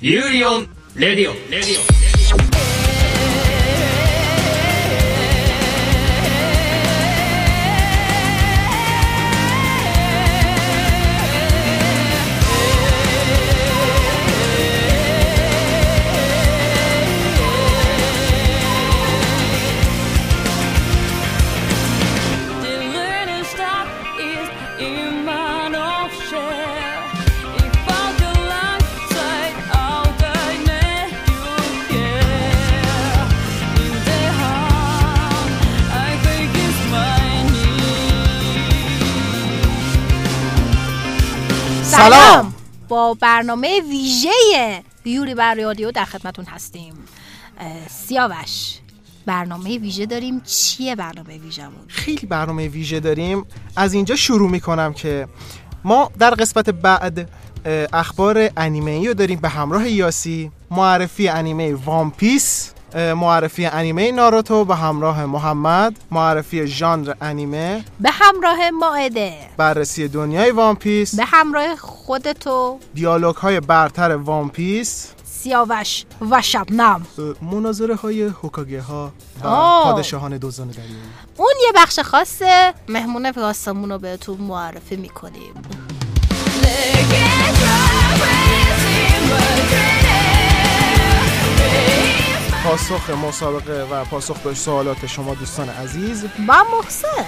ユーリオンレディオ。レディオ。سلام. با برنامه ویژه یوری بر رادیو در خدمتون هستیم. سیاوش برنامه ویژه داریم. چیه برنامه ویژهمون؟ خیلی برنامه ویژه داریم. از اینجا شروع می‌کنم که ما در قسمت بعد اخبار انیمه ای رو داریم. به همراه یاسی معرفی انیمه وان پیس معرفی انیمه ناروتو به همراه محمد معرفی ژانر انیمه به همراه مائده. بررسی دنیای وان پیس. به همراه خودتو. دیالوگ های برتر وان پیس. سیاوش و شبنم. مناظره های هوکاگه ها و آه. پادشاهان دزدان دریایی. اون یه بخش خاصه مهمون پلاسمون رو بهتون معرفی می‌کنیم. پاسخ مسابقه و پاسخ به سوالات شما دوستان عزیز. با محسن.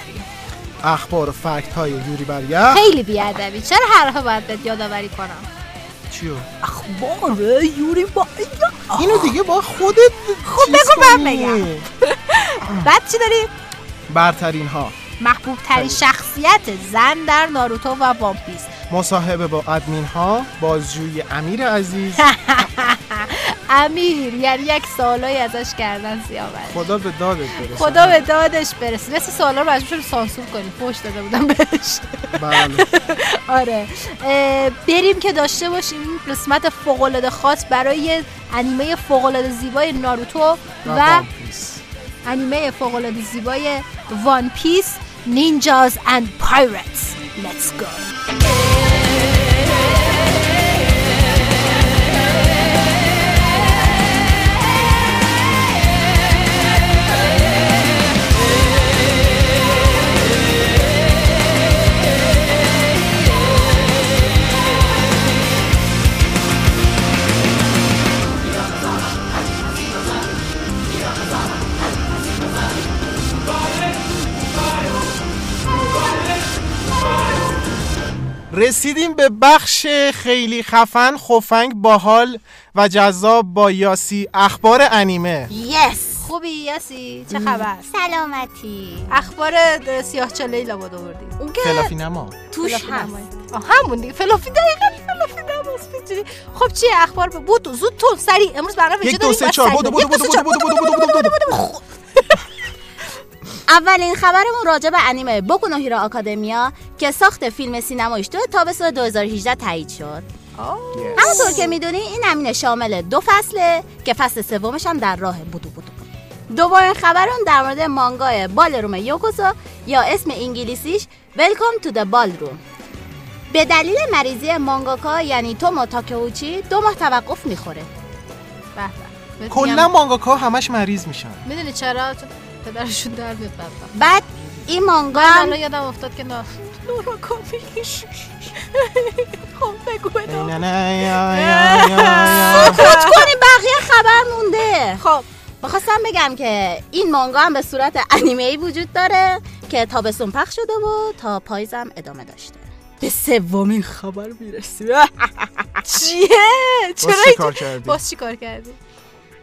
اخبار و فکت های یوری بر یخ خیلی بیادبی. چرا هر باید بهت یادآوری کنم؟ چیو؟ اخبار یوری با اینو دیگه با خودت خب بگو من. بگم. بعد چی داریم برترین ها. محبوب ترین شخصیت زن در ناروتو و وان پیس. مصاحبه با ادمین ها بازجویی امیر عزیز. امیر یعنی یک سوالایی ازش کردن سیاوش خدا به دادت برسه. خدا به دادش برسه. مثل سوالا رو مجبور سانسور کنیم. پشت داده بودم بهش. بله. آره. بریم که داشته باشیم این قسمت فوق‌العاده خاص برای انیمه فوق‌العاده زیبای ناروتو و. انیمه فوق‌العاده زیبای وان پیس Ninjas and Pirates Let's go. رسیدیم به بخش خیلی خفن خفنگ باحال و جذاب با یاسی اخبار انیمه یس خوبی یاسی چه خبر سلامتی اخبار سیاه چاله لابد آوردی اون که فلافی نما توش فلافی هست همون دیگه فلافی دقیقا فلافی نماست می‌دونی. خب چیه اخبار بود زود تون سریع امروز برنامه دو داریم، یک دو بودو سه بودو چهار. بودو بودو بودو بودو بودو اولین خبرمون راجع به انیمه بوکو نو هیرو آکادمیا که ساخت فیلم سینمایش تو تابستون 2018 تایید شد. همونطور که می‌دونی این انیمه شامل دو فصله که فصل سومش هم در راه بدو بدو. دومین خبرم در مورد مانگای بالروم ئه یوکوسو یا اسم انگلیسیش Welcome to the Ballroom. به دلیل مریضی مانگاکا یعنی تومو تاکهوچی دو ماه توقف می‌خوره. به به. بهت کلا مانگاکا همش مریض میشن. می‌دونی چرا؟ چون پدرشون در میاد بدبخت. بعد این مانگا من هم الان یادم افتاد که نه. نورا کامیش خب بگو یا. سکوت کنیم بقیه خبر مونده. خب. می‌خواستم بگم که این مانگا هم به صورت انیمه ای وجود داره که تابستون پخش شده و تا پاییزم ادامه داشته. به سومین خبر می‌رسیم. چیه؟ باز چرا باز چی کار کردی؟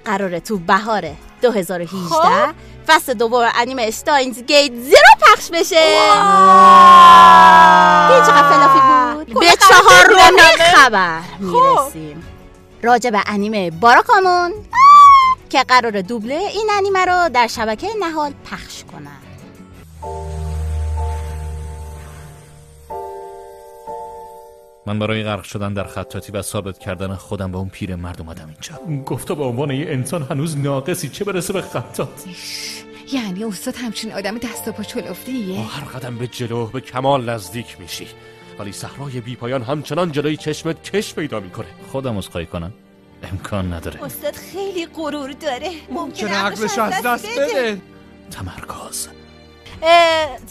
قراره تو بهار 2018 خب. فصل دوم انیمه استاینز گیت زیرو پخش بشه. دیدی چقدر فلافی بود. به چهارمین همه. خبر می‌رسیم. راجع به انیمه باراکامون که قرار دوبله این انیمه رو در شبکه نهال پخش کنن. من برای غرق شدن در خطاطی و ثابت کردن خودم به اون پیر مرد اومدم اینجا. گفتا به عنوان یه انسان هنوز ناقصی چه برسه به خطاط؟ یعنی استاد همچین آدم دست و پا چلفتیه با هر قدم به جلو به کمال نزدیک میشی. ولی صحرای بی پایان همچنان جلوی چشمت کش پیدا می‌کنه. خودم اسخای کنم. امکان نداره. استاد خیلی غرور داره. ممکنه عقلش از دست بده. تمرکز.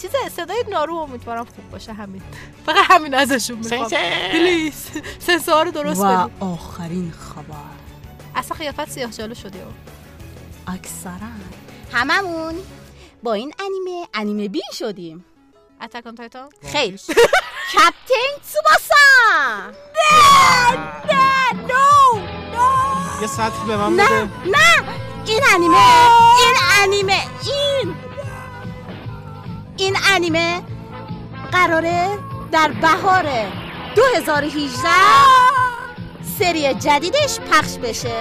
چیز صدای نارو امیدوارم خوب باشه همین فقط همین ازشون می‌خوام. پلیز. سنسور رو درست و آخرین خبر. اصلا خیافت سیاه جالو شده اکثرا. هممون با این انیمه انیمه بین شدیم. اتک آن تایتان خیلی. کپتین سوباسا! یه سطح به من نه بده. نه. این انیمه این انیمه این. این انیمه قراره در بهار 2018 سری جدیدش پخش بشه.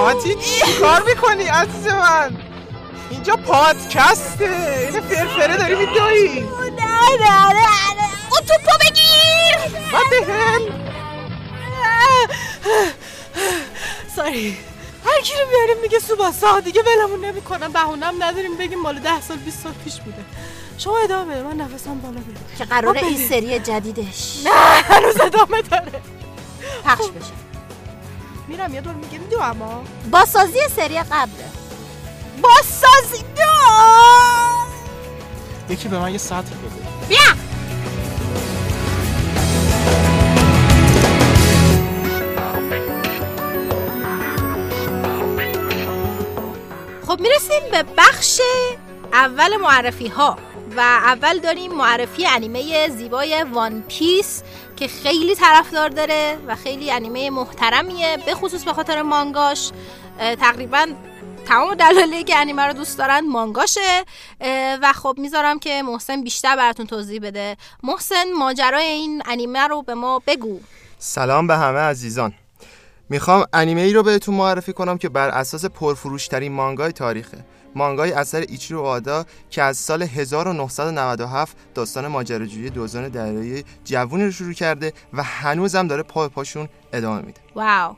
آتی چی کار می‌کنی عزیز من؟ اینجا پادکسته این فرفره داری میدایی. نه نه نه نه. توپو بگیر. من ساری. هر کی رو بیاریم میگه سوباسا دیگه ولمون نمی‌کنم. بهونم نداریم بگیم مال ده سال 20 سال پیش بوده. شما ادامه بده من نفسم بالا بره. که قراره خب این. سری جدیدش. نه هنوز ادامه داره. پخش بشه. میرم یه دور میگه میدو اما. با سازی سری قبله با سازی یکی به من یه سطح بده. بیا! خب می‌رسیم به بخش اول معرفی ها و اول داریم معرفی انیمه زیبای وان پیس که خیلی طرفدار داره و خیلی انیمه محترمیه به خصوص به خاطر مانگاش. تقریبا تمام دلایلی که انیمه رو دوست دارن مانگاشه. و خب می‌ذارم که محسن بیشتر براتون توضیح بده. محسن ماجرای این انیمه رو به ما بگو. سلام به همه عزیزان. می‌خوام انیمه ای رو بهتون معرفی کنم که بر اساس پرفروشترین مانگای تاریخه. مانگای اثر ایچیرو آدا که از سال 1997 داستان ماجراجویی دوزان دریایی جوونی رو شروع کرده و هنوزم داره پا به پاشون ادامه میده. واو.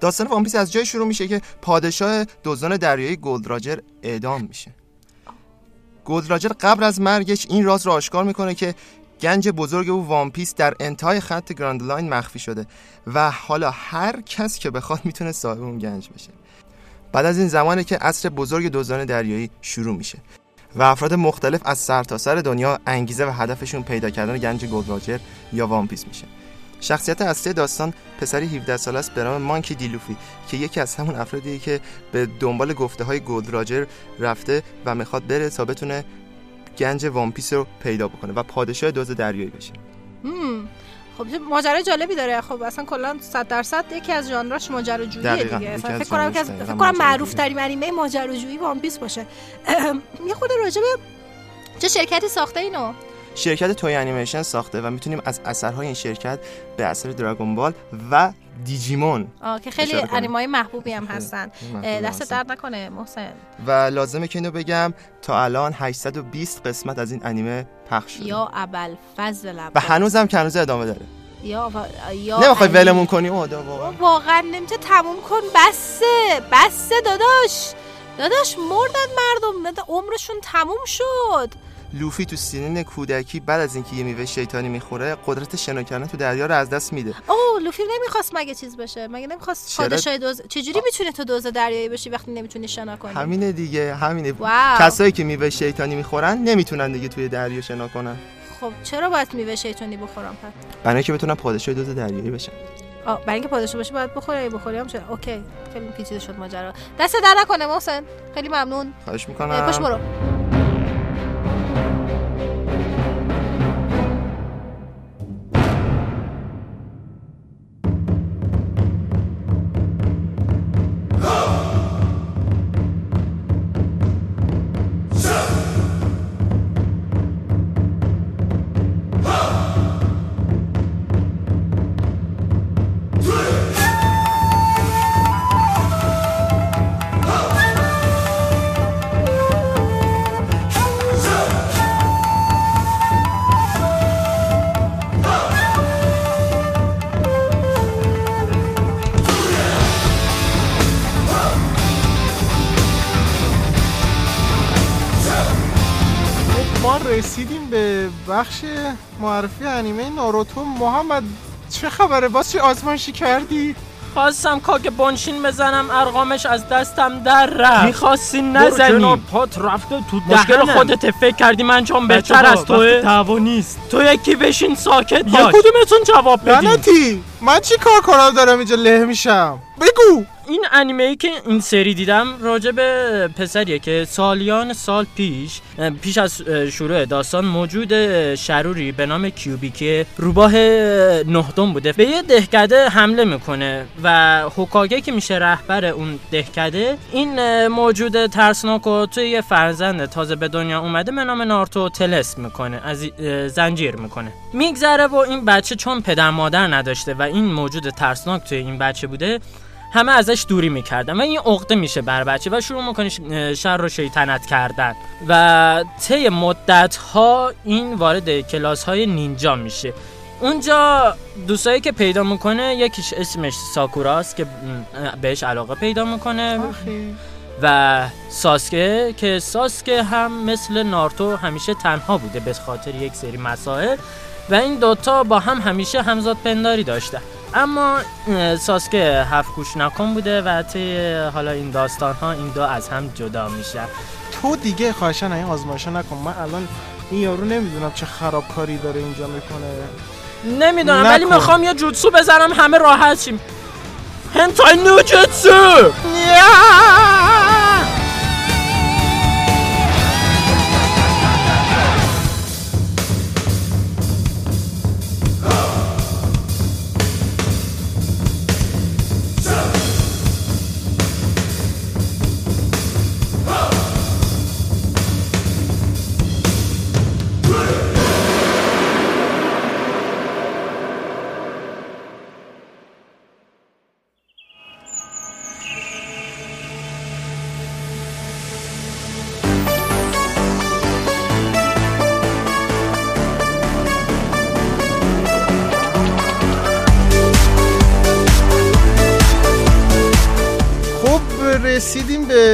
داستان وان پیس از جایی شروع میشه که پادشاه دزدان دریایی گلد راجر اعدام میشه. گلد راجر قبل از مرگش این راز رو آشکار می‌کنه که گنج بزرگ او وان پیس در انتهای خط گراند لاین مخفی شده و حالا هر کس که بخواد می‌تونه صاحب اون گنج بشه. بعد از این زمانه که عصر بزرگ دزدان دریایی شروع میشه و افراد مختلف از سرتاسر دنیا انگیزه و هدفشون پیدا کردن گنج گلد راجر یا وان پیس میشه. شخصیت اصلی داستان پسری 17 ساله است به نام مانکی دی لوفی که یکی از همون افرادیه که به دنبال گفته های گلد راجر رفته و می‌خواد بره تا بتونه گنج وان پیس رو پیدا بکنه و پادشاه دزد دریایی بشه. خب چه ماجرای جالبی داره. خب اصلا کلا 100 درصد یکی از ژانراش ماجراجوییه دیگه. فکر کنم که ژانرش فکر کنم. معروف ترین انیمه ماجراجویی وان پیس باشه. یه خورده راجع به چه شرکتی ساخته اینو؟ شرکت توی انیمیشن ساخته و می‌تونیم از اثرهای این شرکت به اثر دراگون بال و دیجیمون آه که خیلی. انیمای محبوبی هم هستن. دست. درد نکنه محسن. و لازمه که اینو بگم تا الان 820 قسمت از این انیمه پخش شده. یا ابل فضل و هنوزم که هنوز ادامه داره. یا و... یا نمی‌خوای. ولمون کنی اودا واقعا واقعا نمیشه تموم کن. بسه بسه داداش. داداش مردن مردم. عمرشون تموم شد. لوفی تو سنین کودکی بعد از اینکه یه میوه شیطانی می‌خوره قدرت شنا کردن تو دریا رو از دست میده. اوه لوفی نمی‌خواست مگه چیز بشه؟ مگه نمی‌خواست؟ پادشاه دوز چجوری می‌تونی تو دوز دریایی بشی وقتی نمی‌تونی شنا کنی؟ همینه دیگه همینه. واو. کسایی که میوه شیطانی می‌خورن نمی‌تونن دیگه توی دریا شنا کنن. خب چرا باید میوه شیطانی بخورم پس؟ برای اینکه بتونن پادشاه دوز دریایی بشن. آه برای اینکه پادشاه باشی باید بخوری اگه بخوری هم شد. اوکی خیلی پیچیده شد ماجرا. دست در نکنه محسن. خیلی ممنون. خواهش اه، می‌کنم. پاش برو. چه خبره؟ باز چه آزمایشی کردی؟ خواستم کاک بنشین بزنم ارقامش از دستم در رفت. می‌خواستی نزنی پات رفته تو مشکل خودت فکر کردی من چون بهتر از توه؟ دعوا نیست. تو یکی بشین ساکت باش. کدومتون جواب بدین لعنتی! من چی کار کنم دارم اینجا له میشم بگو! این انیمه ای که این سری دیدم راجع به پسریه که سالیان سال پیش پیش از شروع داستان موجود شروری به نام کیوبی که روباه نهدم بوده. به یه دهکده حمله می‌کنه و هوکاگه که میشه رهبر اون دهکده این موجود ترسناک و توی یه فرزند تازه به دنیا اومده به نام نارتو تلس می‌کنه از زنجیر می‌کنه. میگذره و این بچه چون پدر مادر نداشته و این موجود ترسناک توی این بچه بوده همه ازش دوری می‌کردن و این عقده میشه بر بچه و شروع می‌کنه شر و شیطنت کردن. و طی مدت ها این وارد کلاس های نینجا میشه. اونجا دوستایی که پیدا می‌کنه یکیش اسمش ساکوراست که بهش علاقه پیدا می‌کنه. و ساسکه که ساسکه هم مثل نارتو همیشه تنها بوده به خاطر یک سری مسائل. و این دوتا با هم همیشه همزاد پنداری داشته اما ساسکه هفت گوش نکن بوده و طی حالا این داستان ها این دو از هم جدا میشه. تو دیگه خواهشن این آزمایشا نکن. من الان این یارو نمی‌دونم چه خرابکاری داره اینجا می‌کنه. نمی‌دونم ولی می‌خوام یه جوتسو بزنم همه راحت شیم. هنتای نوجتسو! رسیدیم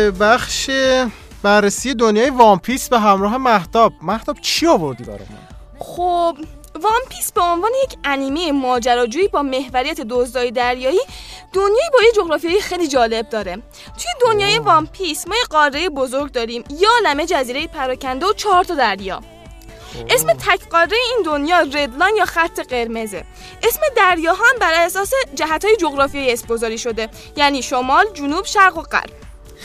به بخش بررسی دنیای وان پیس به همراه مهتاب مهتاب چی آوردی برای من؟ خب وان پیس به عنوان یک انیمه ماجراجویی با محوریت دزدای دریایی دنیایی با یه جغرافیایی خیلی جالب داره. توی دنیای وان پیس ما یه قاره بزرگ داریم یه عالمه جزیره پراکنده و چهار تا دریا. اسم تک قاره این دنیا رد لاین یا خط قرمزه. اسم دریاها هم بر اساس جهت‌های جغرافیایی اسم گذاری شده یعنی شمال، جنوب، شرق و غرب.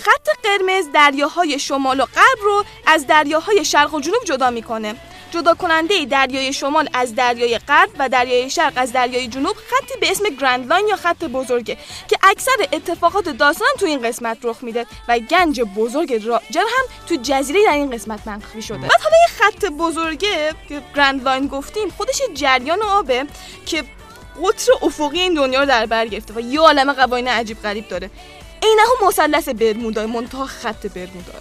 خط قرمز دریاهای شمال و غرب رو از دریاهای شرق و جنوب جدا می‌کنه. جدا کننده دریای شمال از دریای غرب و دریای شرق از دریای جنوب خطی به اسم Grand Line یا خط بزرگه که اکثر اتفاقات داستان تو این قسمت رخ میده و گنج بزرگ راجر هم تو جزیره در این قسمت مخفی شده بعد حالا یه خط بزرگه که Grand Line گفتیم خودش جریان آبه که قطر افقی این دنیا رو در بر گرفته و یه عالمه قوانین عجیب غریب داره. عینه هم مثلث برمودا منتها خط برمودا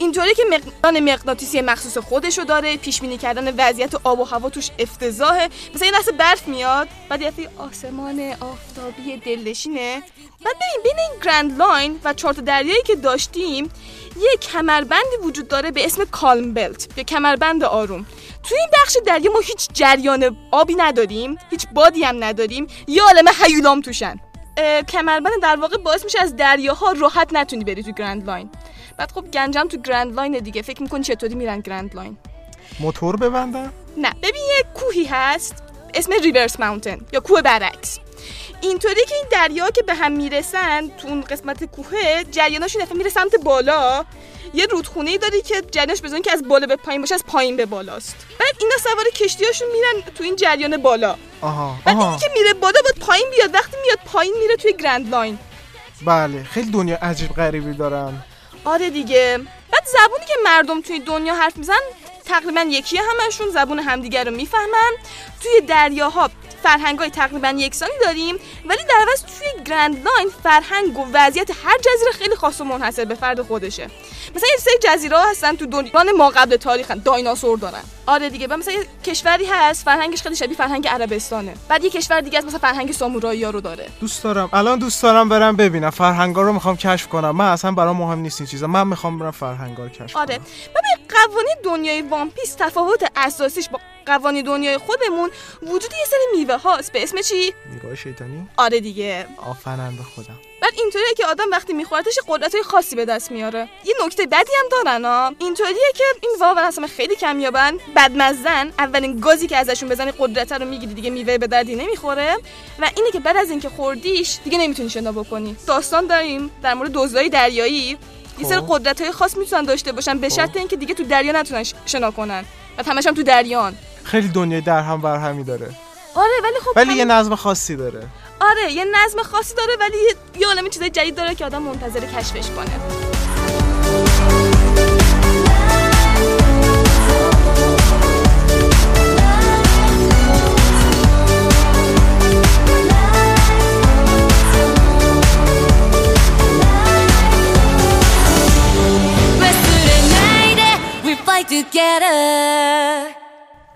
اینطوری که مقدار مغناطیسی مخصوص خودشو داره پیش بینی کردن وضعیت آب و هوا توش افتضاحه. مثلا یه لحظه برف میاد بعد یه آسمان آفتابی دلنشینه. بعد ببین بین این گرند لاین و چارت دریایی که داشتیم یه کمربندی وجود داره به اسم کالم بلت یا کمربند آروم. توی این بخش دریا ما هیچ جریان آبی نداریم هیچ بادی هم نداریم. یه عالمه هیولام توشن. کمربند در واقع باعث میشه از دریاها راحت نتونی بری تو Grand Line بعد خب گنجم تو Grand Line دیگه. فکر می‌کنی چطوری میرن Grand Line موتور ببندن؟ نه. ببین یه کوهی هست. اسم Reverse Mountain یا کوه برعکس. اینطوری که این دریا که به هم می‌رسن تو اون قسمت کوه جریاناشون دفعه میره سمت بالا. یه رودخونه ای داری که جریانش بزنن که از بالا به پایین باشه از پایین به بالاست. بعد اینا سوار کشتیاشون میرن تو این جریان بالا. آها بعد آها. که میره بالا بعد پایین بیاد. وقتی میاد پایین میره توی Grand Line. بله خیلی دنیا عجیب غریبی دارن آره دیگه. بعد زبونی که مردم توی دنیا حرف میزن تقریبا یکی همشون زبون همدیگر رو می‌فهمن. توی دریاها فرهنگ های تقریبا یکسانی داریم ولی در عوض توی Grand Line فرهنگ و وضعیت هر جزیره خیلی خاص و منحصر به فرد خودشه. مثلا یه سری جزیره ها هستن تو دنیا ما قبل تاریخن دایناسور دارن. آره دیگه و مثلا یه کشوری هست فرهنگش خیلی شبیه فرهنگ عربستانه. بعد یه کشور دیگه هست مثلا فرهنگ سامورایی ها رو داره. دوست دارم. الان دوست دارم برم ببینم. فرهنگا رو می‌خوام کشف کنم. من اصلا برام مهم نیست این چیزا. من می‌خوام برم فرهنگا رو کشف آره. کنم. ببین قوانین دنیای وان پیس تفاوت اساسیش با قوانین دنیای خودمون وجود یه سری میوه هاست. به اسم چی؟ میوه شیطانی. آره دیگه. آفرین به خودم بعد اینطوریه که آدم وقتی میخوردش قدرت های خاصی به دست میاره. یه نکته بدی هم دارن ها اینطوریه که این واقعا اصلا خیلی کمیابن بدمزن. اولین گازی که ازشون بزنی قدرت رو می‌گیری دیگه میوه به دردی نمی‌خوره. و اینه که بعد از اینکه خوردیش دیگه نمی‌تونی شنا بکنی. داستان داریم در مورد دزدای دریایی. یه سری خب. قدرت های خاص می‌تونن داشته باشن به شرط اینکه دیگه تو دریا نتونن شنا کنن. و همش هم تو دریان. خیلی دنیای در هم بر همی داره. آره ولی خب ولی هم- یه نظم خاصی داره. آره یه نظم خاصی داره ولی یه- یه عالمه چیزای جدید داره که آدم منتظر کشفش کنه.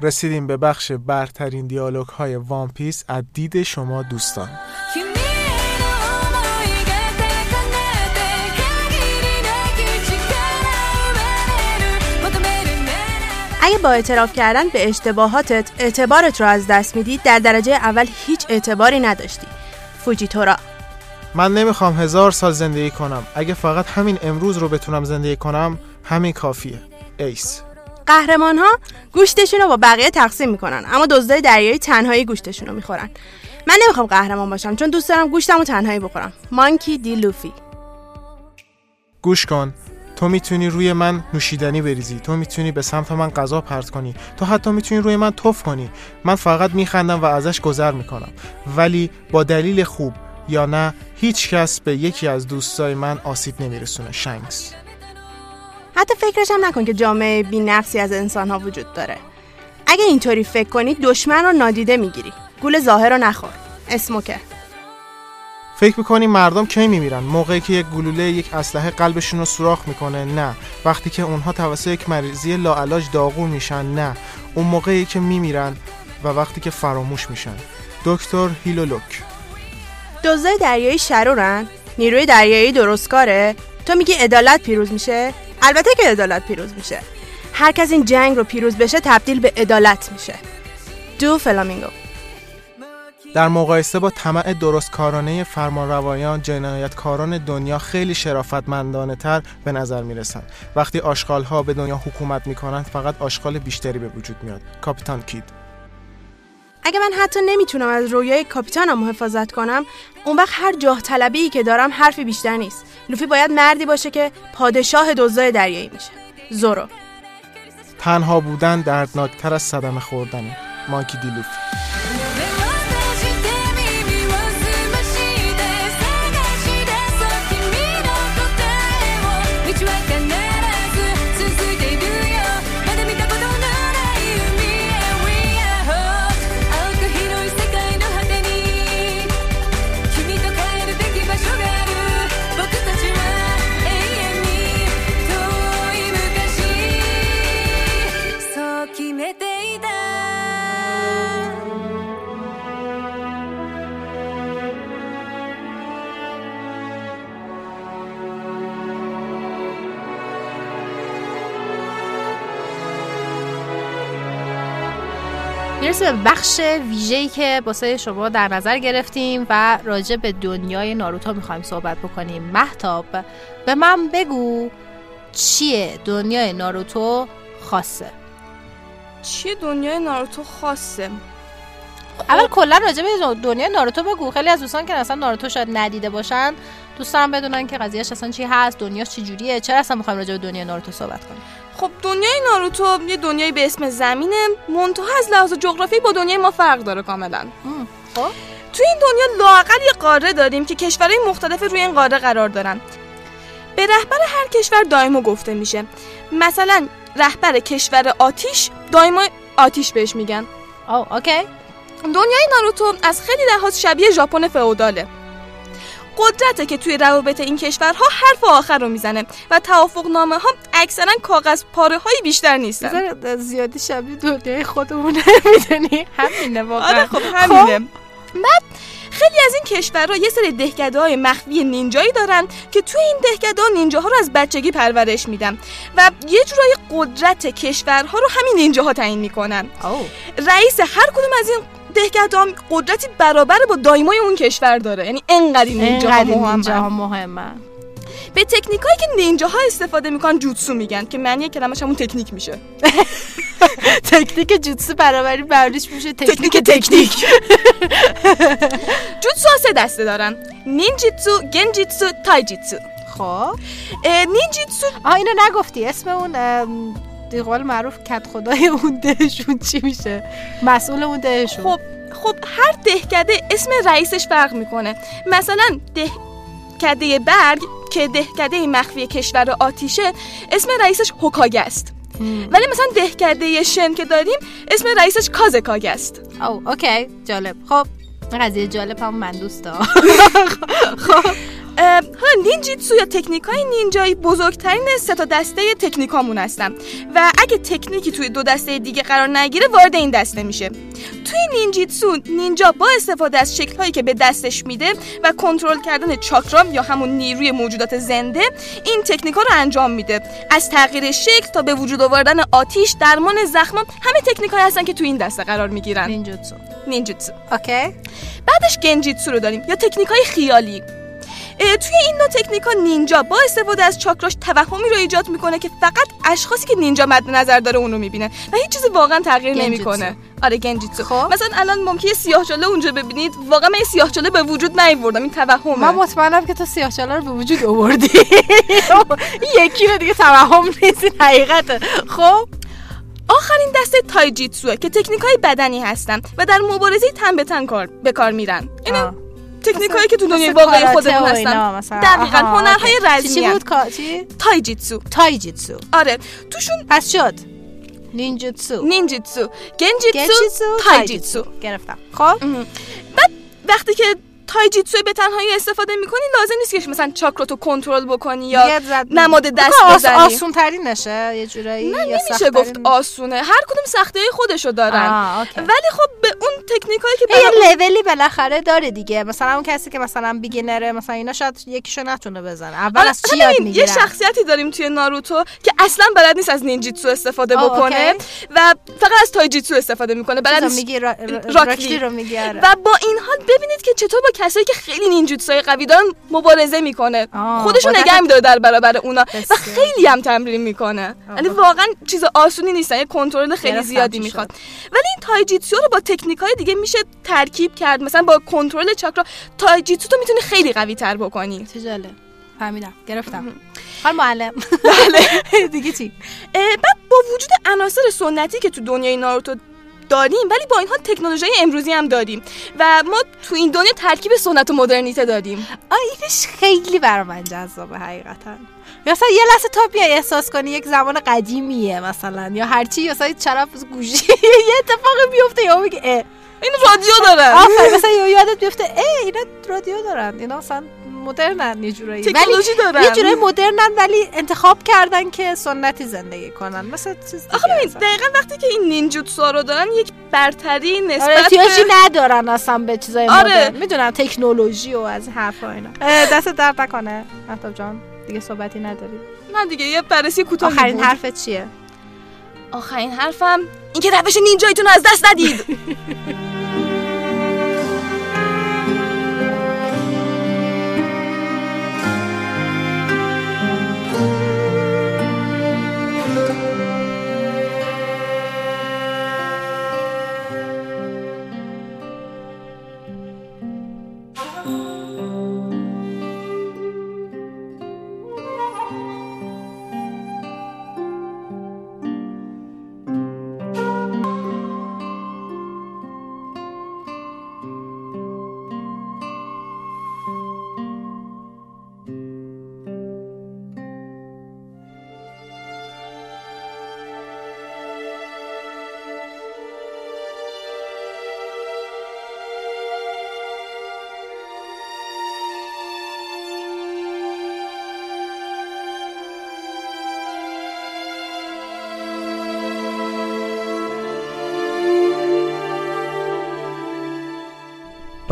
رسیدیم به بخش برترین دیالوگ های وان پیس از دید شما دوستان. اگه با اعتراف کردن به اشتباهاتت اعتبارت رو از دست میدی در درجه اول هیچ اعتباری نداشتی. فوجیتورا. من نمی‌خوام هزار سال زندگی کنم. اگه فقط همین امروز رو بتونم زندگی کنم همین کافیه. ایس قهرمان ها گوشتشون رو با بقیه تقسیم می‌کنن اما دزدای دریایی تنهایی گوشتشون رو می‌خورن. من نمی‌خوام قهرمان باشم چون دوست دارم گوشتم رو تنهایی بخورم. مانکی دی لوفی. گوش کن. تو می‌تونی روی من نوشیدنی بریزی. تو می‌تونی به سمت من غذا پرت کنی. تو حتی می‌تونی روی من توف کنی. من فقط میخندم و ازش گذر می‌کنم. ولی با دلیل خوب یا نه هیچ کس به یکی از دوستای من آسیب نمیرسونه. شنکس حتی فکرش هم نکن که جامعه بی نقصی از انسان ها وجود داره. اگه اینطوری فکر کنی دشمن رو نادیده می‌گیری. گول ظاهر رو نخور. اسموکه. فکر می‌کنی مردم کی میمیرن؟ موقعی که یک گلوله یک اسلحه قلبشون رو سوراخ می‌کنه؟ نه. وقتی که اونها توسط یک مریضی لاعلاج داغون میشن؟ نه. اون موقعی که میمیرن و وقتی که فراموش میشن. دکتر هیلولوک. دزدای دریایی شرورن؟ نیروی دریایی درستکاره؟ تو میگی عدالت پیروز میشه؟ البته که عدالت پیروز میشه. هر کس این جنگ رو پیروز بشه تبدیل به عدالت میشه. دو فلامینگو در مقایسه با طمع درستکارانه فرمانروایان جنایتکاران دنیا خیلی شرافتمندانه تر به نظر می‌رسن وقتی آشغال ها به دنیا حکومت می‌کنند فقط آشغال بیشتری به وجود میاد. کاپیتان کید اگه من حتی نمی‌تونم از رویای کاپیتانم محافظت کنم اون وقت هر جاه طلبی که دارم حرفی بیشتر نیست. لوفی باید مردی باشه که پادشاه دزدای دریایی میشه. زورو. تنها بودن دردناکتر از صدمه خوردنه. مانکی دیلوف می‌رسیم به بخش ویژه‌ای که واسه شما در نظر گرفتیم و راجع به دنیای ناروتو می‌خوایم صحبت بکنیم. محتاب به من بگو چیه دنیای ناروتو خاصه؟ چیه دنیای ناروتو خاصه؟ اول کلا راجع به دنیای ناروتو بگو. خیلی از دوستان که اصلا ناروتو شاید ندیده باشن دوست دارم بدونن که قضیهش اصلا چی هست دنیاش چی جوریه چرا اصلا می‌خوایم راجع به دنیای ناروتو صحبت کنیم؟ خب دنیای ناروتو یه دنیایی به اسم زمینه منتها از لحاظ جغرافی با دنیای ما فرق داره کاملا. خب؟ تو این دنیا لاقل یه قاره داریم که کشورهای مختلف روی این قاره قرار دارن. به رهبر هر کشور دایمو گفته میشه. مثلا رهبر کشور آتیش دایمو آتیش بهش میگن. او اوکی. دنیای ناروتو از خیلی لحاظ شبیه ژاپن فئوداله. قدرته که توی روابط این کشورها حرف آخر رو می‌زنه و توافق نامه ها اکثرا کاغذ پاره های بیشتر نیستن. زیادی شبیه دنیای خودمونه می‌دونی. همینه واقعا. آره خب همینه. بعد خیلی از این کشورها یه سری دهکده های مخفی نینجایی دارن که توی این دهکده ها نینجاها رو از بچگی پرورش میدن و یه جورای قدرت کشورها رو همین نینجاها تعیین می‌کنن. رئیس هر کدوم از این دهکده هم قدرتی برابر با دایمای اون کشور داره. یعنی انقدر این نینجاها. اینجا مهمه. به تکنیکایی که نینجاها استفاده می‌کنن جوتسو میگن که معنی کلمش همون تکنیک میشه. تکنیک جوتسو برابری برلیش میشه تکنیک. تکنیک جوتسو ها سه دسته دارن. نینجیتسو گنجیتسو تایجیتسو. خب. نینجیتسو آه اینو نگفتی. اسم اون به قول معروف کت خدای اون دهشون چی میشه؟ مسئول اون دهشون. خب خب هر دهکده اسم رئیسش فرق می‌کنه. مثلا دهکده برگ که دهکده مخفی کشور آتیشه اسم رئیسش هوکاگه است. ولی مثلا دهکده شن که داریم اسم رئیسش کازکاگه است. او اوکی جالب. خب قضیه جالب هم من دوست دارم. حالا نینجیتسو یا تکنیک های نینجایی بزرگترین سه تا دسته تکنیکامون هستن. و اگه تکنیکی توی دو دسته دیگه قرار نگیره وارد این دسته میشه. توی نینجیتسو نینجا با استفاده از شکل هایی که به دستش میده و کنترل کردن چاکرام یا همون نیروی موجودات زنده این تکنیک ها رو انجام میده. از تغییر شکل تا به وجود آوردن آتیش درمان زخمام همه تکنیک هایی هستن که توی این دسته قرار می‌گیرن. نینجوتسو نینجیتسو. اوکی. بعدش گنجیتسو رو داریم یا تکنیک های خیالی. توی این نوع تکنیک ها نینجا با استفاده از چاکراش توهمی رو ایجاد می‌کنه که فقط اشخاصی که نینجا مد نظر داره اونو می‌بینن و هیچ چیزی واقعا تغییر. نمی‌کنه. آره گنجیتسو. خب. مثلا الان ممکنه سیاه چاله اونجا ببینید واقعا من سیاه چاله به وجود نیوردم این توهمه. من مطمئنم که تو سیاهچاله رو به وجود آوردی. یکی رو دیگه توهم نیست این حقیقته. خب. آخرین دسته تایجیتسوه که تکنیک های بدنی هستن و در مبارزه تن به تن کار به کار میرن. این آه. تکنیک هایی که تو دنیای واقعی خودمون هستن. دقیقا هنرهای okay. چی- رزمی بود چی؟ تایجیتسو. تایجیتسو. آره. توشون پس شد. نینجیتسو. گنجیتسو گنجیتسو تایجیتسو. گرفتم. خب؟ بعد وقتی که تایجیتسو به تنهایی استفاده می‌کنی لازم نیست که مثلا چاکراتو کنترل بکنی یا نماد دست آس- بزنی آسون ترین نشه یه جورایی نه نمیشه گفت؟ آسونه هر کدوم سخته خودشو دارن. ولی خب به اون تکنیک هایی که یه لولی بالاخره داره دیگه مثلا اون کسی که مثلا بیگینره مثلا اینا شاید یکیشو نتونه بزنه اول آره، از چی یاد یه شخصیتی داریم توی ناروتو که اصلا بلد نیست از نینجیتسو استفاده بکنه. و فقط از تایجیتسو استفاده می‌کنه بلد نیست. راکلی. رو میگی آره. و با این حال ببینید که چطور با کسایی که خیلی نینجوتسوی قوی دارن مبارزه می‌کنه. خودشو نگه میداره در برابر اونا. و. خیلی هم تمرین می‌کنه. یعنی واقعا چیز آسونی نیستن یه کنترل خیلی زیادی می‌خواد. ولی این تایجیتسو رو با تکنیک های دیگه میشه ترکیب کرد. مثلا با کنترل چاکرا تایجیتسو تو می‌تونی خیلی قوی تر بکنی. چه جالب فهمیدم. گرفتم. حال معلم. بله. دیگه چی؟ بعد با وجود عناصر سنتی که تو دنیای ناروتو داریم ولی با این حال تکنولوژی امروزی هم داریم و ما تو این دنیا ترکیب سنت و مدرنیته داریم. آ اینش خیلی برای من جذابه حقیقتا. مثلا یه لحظه تا بیای احساس کنی یک زمان قدیمیه مثلا یا هرچی مثلا چرا گوشی یه اتفاقی بیفته یا میگه اه. این رادیو دارن آفرین مثلا یا یادت بیفته اه اینا رادیو دارن اینا مثلا مدرنن یه جورایی. تکنولوژی دارن. یه جورایی مدرنن ولی انتخاب کردن که سنتی زندگی کنن. مثلا چیز آخه دیگه ببین. دقیقا وقتی که این نینجوتسو رو دارن یک برتری آره نسبت احتیاجی به ندارن اصلا به چیزای آره. مدرن می‌دونم تکنولوژی و از حرفا اینا. دست درد نکنه مهتاب جان. دیگه صحبتی نداری. نه دیگه یه بررسی کوتاهی آخرین. حرفت چیه؟ آخرین حرفم اینکه روش نینجایتون رو از دست ندید.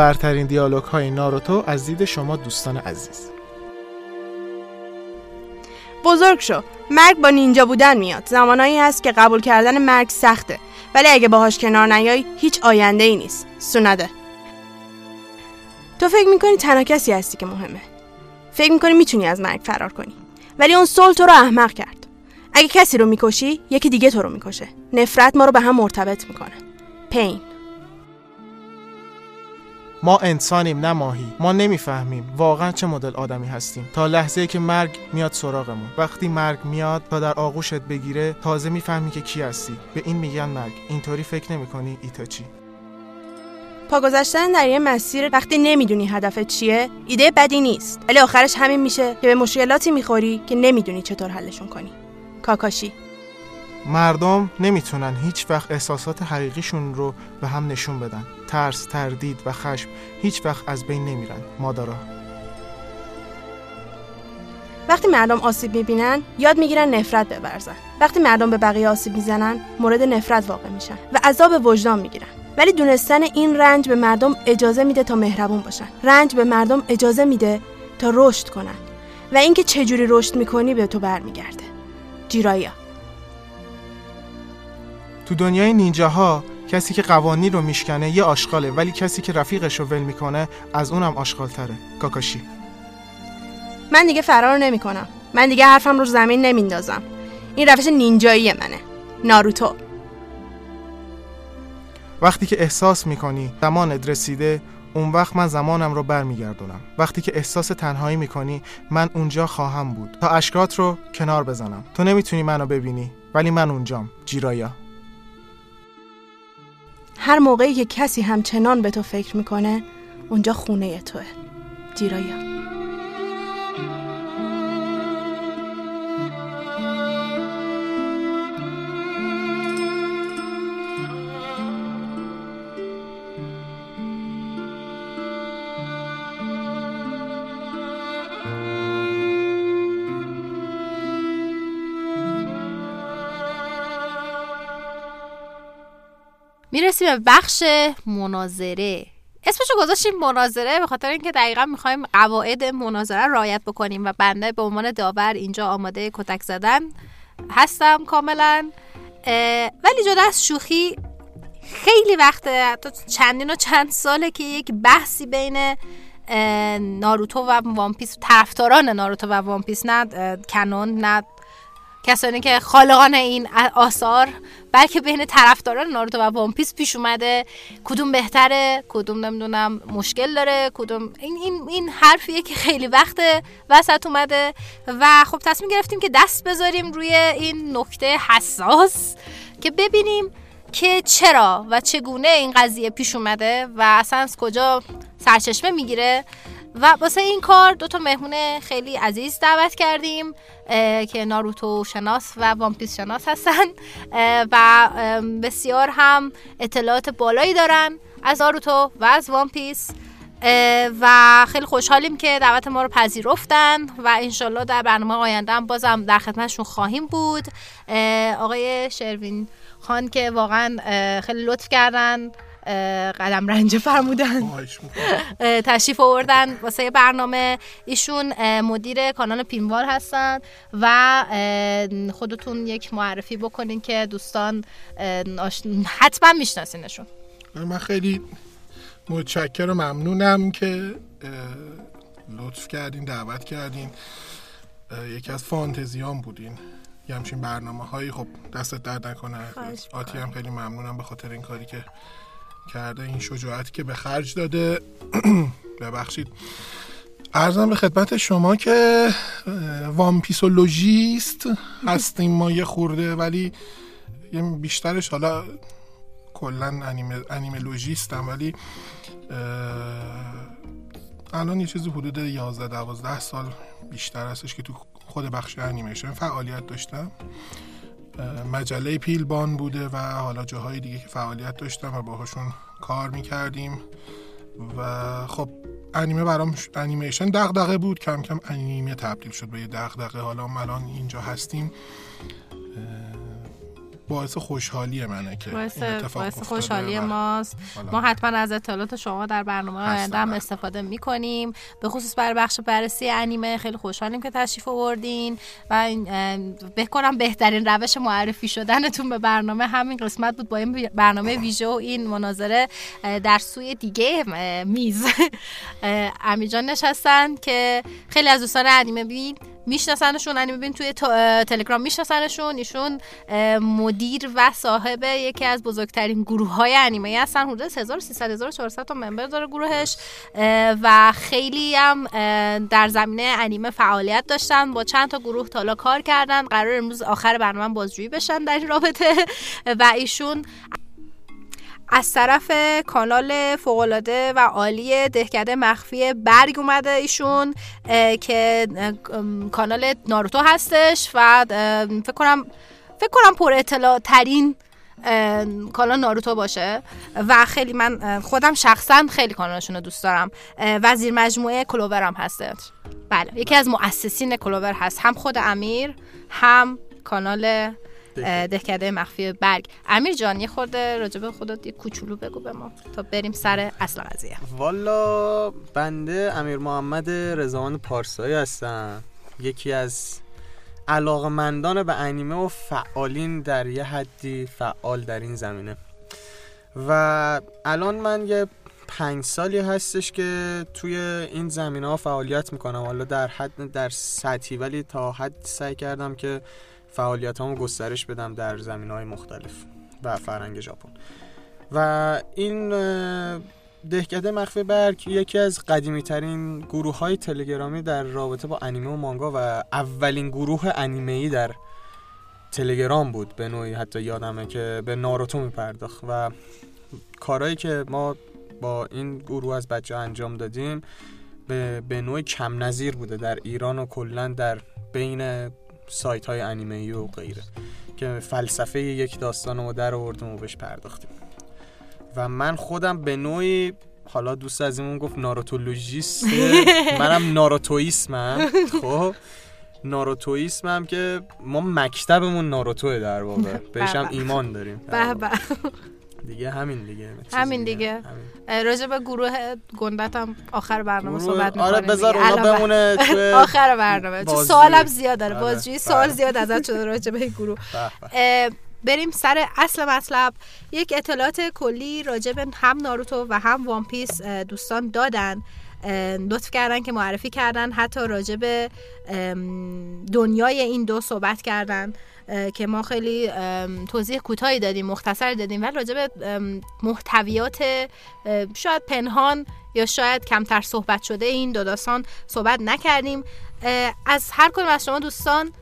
برترین دیالوگ های ناروتو از دید شما دوستان عزیز. بزرگ شو. مرگ با نینجا بودن میاد. زمانایی هست که قبول کردن مرگ سخته. ولی اگه باهاش کنار نیای هیچ آینده ای نیست. سونده تو فکر می‌کنی تنها کسی هستی که مهمه. فکر می‌کنی می‌تونی از مرگ فرار کنی. ولی اون سول تو رو احمق کرد. اگه کسی رو می‌کشی یکی دیگه تو رو می‌کشه. نفرت ما رو به هم مرتبط می‌کنه. پین ما انسانیم نه ماهی. ما نمی‌فهمیم واقعا چه مدل آدمی هستیم. تا لحظه که مرگ میاد سراغمون. وقتی مرگ میاد تا در آغوشت بگیره تازه می‌فهمی که کی هستی. به این میگن مرگ. اینطوری فکر نمی‌کنی ایتاچی پا گذاشتن در یه مسیر وقتی نمی‌دونی هدفت چیه ایده بدی نیست. ولی آخرش همین میشه که به مشکلاتی می‌خوری که نمی‌دونی چطور حلشون کنی. کاکاشی. مردم نمی‌تونن هیچ وقت احساسات حقیقیشون رو به هم نشون بدن. ترس، تردید و خشم هیچ وقت از بین نمیرن. مادارا وقتی مردم آسیب می‌بینن یاد می‌گیرن نفرت ببرزن. وقتی مردم به بقیه آسیب می‌زنن مورد نفرت واقع میشن و عذاب وجدان می‌گیرن. ولی دونستن این رنج به مردم اجازه میده تا مهربون باشن. رنج به مردم اجازه میده تا رشد کنن. و اینکه چجوری رشد می‌کنی به تو برمیگرده. جیرایا تو دنیای نینجاها کسی که قوانین رو میشکنه یه آشغاله ولی کسی که رفیقش رو ول می‌کنه از اونم آشغال تره کاکاشی. من دیگه فرار نمی‌کنم. من دیگه حرفم رو زمین نمیندازم. این روش نینجایی منه. ناروتو. وقتی که احساس می‌کنی زمانت رسیده اون وقت من زمانم رو برمیگردونم. وقتی که احساس تنهایی می‌کنی من اونجا خواهم بود. تا اشکات رو کنار بزنم. تو نمی‌تونی منو ببینی ولی من اونجام. جیرایا هر موقعی که کسی همچنان به تو فکر می‌کنه اونجا خونه توه. جیرایا می‌رسیم به بخش مناظره. اسمشو گذاشتیم مناظره به خاطر اینکه دقیقا می‌خوایم قواعد مناظره رعایت بکنیم و بنده به عنوان داور اینجا آماده کتک زدن هستم کاملا. ولی جدا از شوخی خیلی وقته چندین و چند ساله که یک بحثی بین ناروتو و وامپیس طرفداران ناروتو و وامپیس نه کنون نه کسانی که خالقان این آثار بلکه بین طرفداران ناروتو و وامپیس پیش اومده. کدوم بهتره کدوم نمی‌دونم مشکل داره کدوم این این این حرفیه که خیلی وقت وسط اومده. و خب تصمیم گرفتیم که دست بذاریم روی این نکته حساس که ببینیم که چرا و چگونه این قضیه پیش اومده و اصلا از کجا سرچشمه می‌گیره. و واسه این کار دو تا مهمون خیلی عزیز دعوت کردیم که ناروتو شناس و وامپیس شناس هستن و بسیار هم اطلاعات بالایی دارن از ناروتو و از وامپیس و خیلی خوشحالیم که دعوت ما رو پذیرفتن و انشالله در برنامه آینده هم بازم در خدمتشون خواهیم بود. آقای شروین خان که واقعا خیلی لطف کردن. قدم رنجه فرمودن. تشریف آوردن واسه برنامه. ایشون مدیر کانال پینوار هستن و خودتون یک معرفی بکنین که دوستان حتما میشناسینشون. من خیلی متشکر و ممنونم که لطف کردین دعوت کردین. یکی از فانتزیان بودین. یه همچین برنامه هایی خب دستت درد نکنه. آتی هم خیلی ممنونم به خاطر این کاری که کرده این شجاعتی که به خرج داده. ببخشید. ارزم به خدمت شما که وامپیسولوژیست هستیم ما یه خورده ولی بیشترش حالا کلا انیمه انیمولوژیستم ولی الان یه چیزی حدود 11 12 سال بیشتر هستش که تو خود بخش انیمیشن فعالیت داشتم. مجله پیلبان بوده و حالا جاهای دیگه که فعالیت داشتم و باهاشون کار می‌کردیم. و خب انیمه برام انیمیشن دغدغه بود. کم کم انیمه تبدیل شد به یه دغدغه. حالا الان اینجا هستیم. باعث خوشحالی منه که باعث, باعث خوشحالی و ماست. ما حتما از اطلاعات شما در برنامه آینده هم استفاده می‌کنیم. به خصوص برای بخش بررسی انیمه خیلی خوشحالیم که تشریف آوردین و بکنم بهترین روش معرفی شدنتون به برنامه همین قسمت بود با این برنامه ویژه و این مناظره در سوی دیگه میز. اه، امیر جان نشستن که خیلی از دوستان انیمه بین میشناسنشون انیمه بین توی تلگرام میشناسنشون. ایشون مدیر و صاحب یکی از بزرگترین گروه های انیمه هستن حدود 1300 1400 تا ممبر داره گروهش. و خیلی هم در زمینه انیمه فعالیت داشتن با چند تا گروه تالا کار کردن. قرار امروز آخر برنامه بازجویی بشن در این رابطه. و ایشون از طرف کانال فوقالعاده و عالی دهکده مخفی برگ اومده ایشون که کانال ناروتو هستش. و فکر کنم فکر کنم پر اطلاع ترین کانال ناروتو باشه و خیلی من خودم شخصا خیلی کانالشون رو دوست دارم. وزیر مجموعه کلوور هم هستش. بله یکی از مؤسسین کلوور هست. هم خود امیر هم کانال دهکده. مخفی برگ. امیر جان یه خورده راجع به خودت یه کوچولو بگو به ما تا بریم سر اصل قضیه. والا بنده امیر محمد رضوان پارسایی هستم. یکی از علاقمندان به انیمه و فعالین در یه حدی فعال در این زمینه. و الان من یه پنج سالی هستش که توی این زمینه ها فعالیت می‌کنم. حالا در حد در سطحی ولی تا حد سعی کردم که فعالیت گسترش بدم در زمینه های مختلف و فرهنگ ژاپن. و این دهکده مخفی برگ یکی از قدیمی ترین گروه های تلگرامی در رابطه با انیمه و مانگا و اولین گروه انیمه ای در تلگرام بود به نوعی حتی یادمه که به ناروتو میپرداخت و کارهایی که ما با این گروه از بچه انجام دادیم به, به نوعی کم نظیر بوده در ایران و کلا در بین سایت های انیمه ای و غیره که فلسفه یک داستان رو در آوردیم و بهش پرداختیم. و من خودم به نوعی حالا دوست عزیزمون گفت ناروتولوژیست. منم ناروتویسمم خب. ناروتویسمم که ما مکتبمون ناروتوه در واقع. بهش هم. ایمان داریم. به به دیگه همین دیگه. همین دیگه. اه، راجع به گروه گندت هم آخر برنامه گروه- صحبت آره، می‌کنیم بذار دیگه. اونا بمونه توی آخر برنامه. چون. سوالم زیاد داره. بله، بازجویی سوال بله. زیاد ازت شده راجع به این گروه. بریم سر اصل مطلب. یک اطلاعات کلی راجع به هم ناروتو و هم وان پیس اه، دوستان دادن. لطف کردن که معرفی کردن. حتی راجع به دنیای این دو صحبت کردن که ما خیلی توضیح کوتاهی دادیم مختصر دادیم. ولی راجع به محتویات شاید پنهان یا شاید کمتر صحبت شده این دو داستان صحبت نکردیم. از هر کدوم از شما دوستان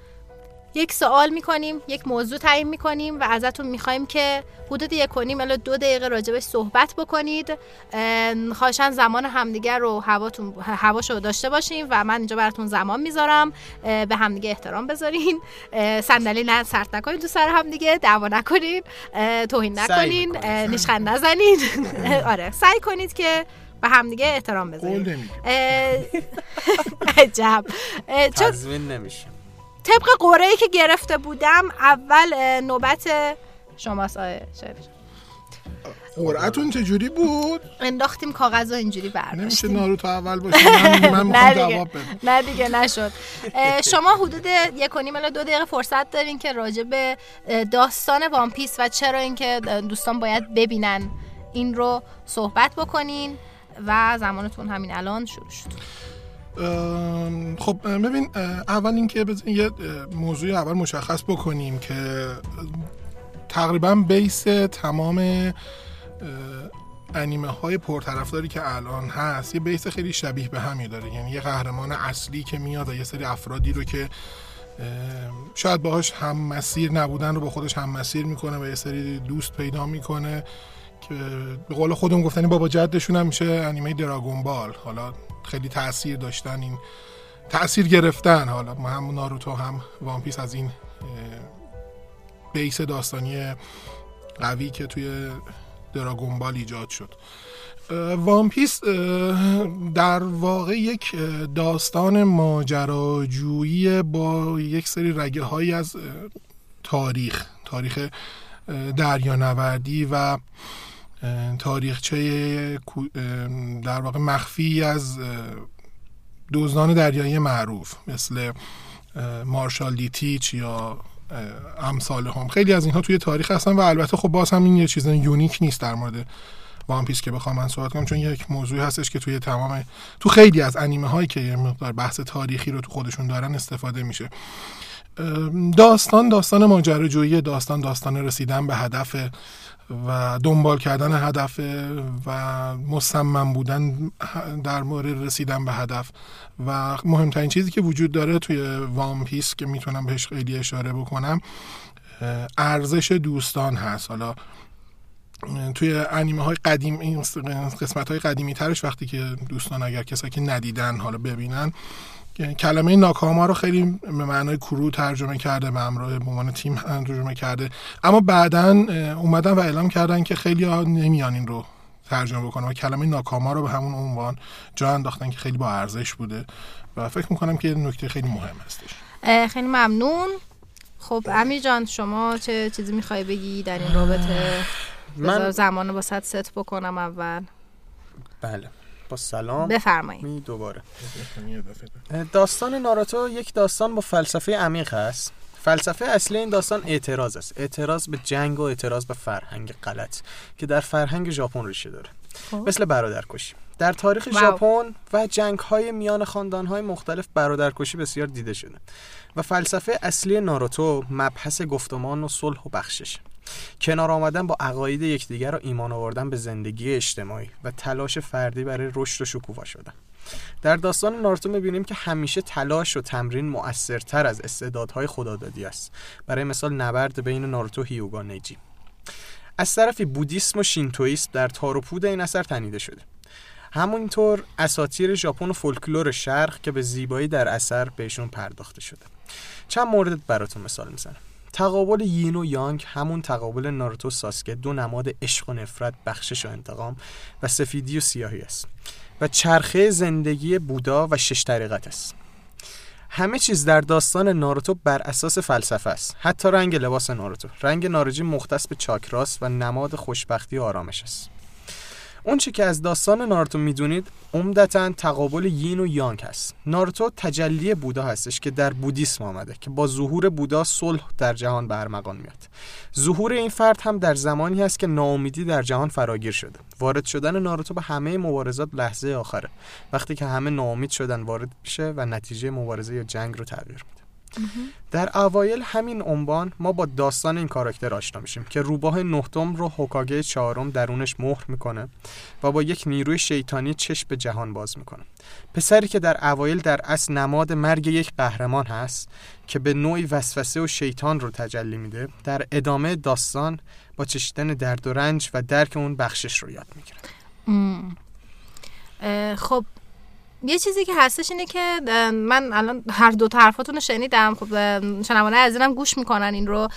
یک سوال می‌کنیم یک موضوع تعیین می‌کنیم و ازتون می‌خوایم که حدود یک و نیم الی دو دقیقه راجبش صحبت بکنید. اه، خواهشاً زمان همدیگر رو هواتون هواشو داشته باشیم و من اینجا براتون زمان می‌ذارم. به همدیگه احترام بذارین. صندلی نه سرت نکنید تو سر همدیگه دعوا نکنید توهین نکنین. اه، نیشخند نزنید. آره سعی کنید که به همدیگه احترام بذارید عجب. تضمین نمیشه. طبق قرعه که گرفته بودم اول نوبت شماست آقای قرعتون چجوری بود؟ انداختیم کاغذ رو اینجوری نمیشه برداشتیم ناروتو اول باشه من, من نه دیگه. نه دیگه نشد. شما حدود یک و نیم دو دقیقه فرصت دارین که راجع به داستان وان پیس و چرا اینکه دوستان باید ببینن این رو صحبت بکنین و زمانتون همین الان شروع شد. خب ببین اول اینکه بزنین یه موضوع اول مشخص بکنیم که تقریبا بیس تمام انیمه های پرطرفداری که الان هست یه بیس خیلی شبیه به همی داره. یعنی یه قهرمان اصلی که میاد و یه سری افرادی رو که شاید باهاش هم مسیر نبودن رو با خودش هم مسیر می‌کنه و یه سری دوست پیدا می‌کنه. که به قول خودم گفتنی بابا جدشون هم میشه انیمه Dragon Ball. حالا خیلی تاثیر داشتن این تاثیر گرفتن. حالا هم ناروتو هم One Piece از این base داستانی قوی که توی Dragon Ball ایجاد شد. One Piece در واقع یک داستان ماجراجویی با یک سری رگه هایی از تاریخ تاریخ دریانوردی و تاریخچه در واقع مخفی از دزدان دریایی معروف مثل مارشال دیتیچ یا امثال هم خیلی از اینها توی تاریخ هستن و البته خب باز هم این یه چیز یونیک نیست در مورد One Piece که بخوام من صحبت کنم چون یک موضوعی هستش که توی تمام تو خیلی از انیمه هایی که یه مقدار بحث تاریخی رو تو خودشون دارن استفاده میشه. داستان داستان ماجراجویی داستان داستان رسیدن به هدف و دنبال کردن هدف و مصمم بودن در مورد رسیدن به هدف. و مهمترین چیزی که وجود داره توی One Piece که می‌تونم بهش خیلی اشاره بکنم ارزش دوستان هست. حالا توی انیمه های قدیم این قسمت های قدیمی ترش وقتی که دوستان اگر کسایی که ندیدن حالا ببینن کلمه ناکاما رو خیلی به معنای کرو ترجمه کرده به همراه به عنوان تیم ترجمه کرده. اما بعدا اومدن و اعلام کردن که خیلی ها نمیان این رو ترجمه بکنن و کلمه ناکاما رو به همون عنوان جا انداختن که خیلی با ارزش بوده و فکر می‌کنم که نکته خیلی مهم هستش. خیلی ممنون. خب امیر جان شما چه چیزی می‌خوای بگی در این رابطه؟ من زمان رو با ست بکنم اول. بله. با سلام. بفرمایید. می دوباره. داستان ناروتو یک داستان با فلسفه عمیق است. فلسفه اصلی این داستان اعتراض است. اعتراض به جنگ و اعتراض به فرهنگ غلط که در فرهنگ ژاپن ریشه داره. خب. مثل برادرکشی. در تاریخ ژاپن و جنگ های میان خاندان های مختلف برادرکشی بسیار دیده شده و فلسفه اصلی ناروتو مبحث گفتمان و صلح و بخشش. کنار آمدن با عقاید یکدیگر را ایمان آوردن به زندگی اجتماعی و تلاش فردی برای رشد و شکوفا شدن. در داستان ناروتو می‌بینیم که همیشه تلاش و تمرین مؤثرتر از استعدادهای خدادادی است. برای مثال نبرد بین ناروتو و هیوگا نیجی از طرفی بودیسم و شینتویسم در تاروپود این اثر تنیده شده. همونطور اساتیر ژاپن و فولکلور شرق که به زیبایی در اثر بهشون پرداخته شده. چند مورد براتون مثال می‌زنم. تقابل یین و یانگ همون تقابل ناروتو ساسکه دو نماد عشق و نفرت بخشش و انتقام و سفیدی و سیاهی است و چرخه زندگی بودا و شش طریقت است. همه چیز در داستان ناروتو بر اساس فلسفه است. حتی رنگ لباس ناروتو. رنگ نارنجی مختص به چاکراس و نماد خوشبختی و آرامش است. اون چی که از داستان ناروتو می‌دونید عمدتا تقابل یین و یانگ هست. ناروتو تجلی بودا هستش که در بودیسم آمده که با ظهور بودا صلح در جهان برمغان میاد. ظهور این فرد هم در زمانی هست که ناامیدی در جهان فراگیر شده. وارد شدن ناروتو به همه مبارزات لحظه آخره. وقتی که همه ناامید شدن وارد میشه و نتیجه مبارزه یا جنگ رو تغییر میده. در اوایل همین عنوان ما با داستان این کاراکتر آشنا میشیم که روباه نهتم رو هوکاگه چهارم درونش مهر می‌کنه و با یک نیروی شیطانی چشم به جهان باز می‌کنه. پسری که در اوایل در اصل نماد مرگ یک قهرمان هست که به نوعی وسوسه و شیطان رو تجلی میده در ادامه داستان با چشیدن درد و رنج و درک اون بخشش رو یاد می‌گیره. خب یه چیزی که هستش اینه که من الان هر دو حرفاتون رو شنیدم. خب شنوانه عزیزم گوش می‌کنن این رو.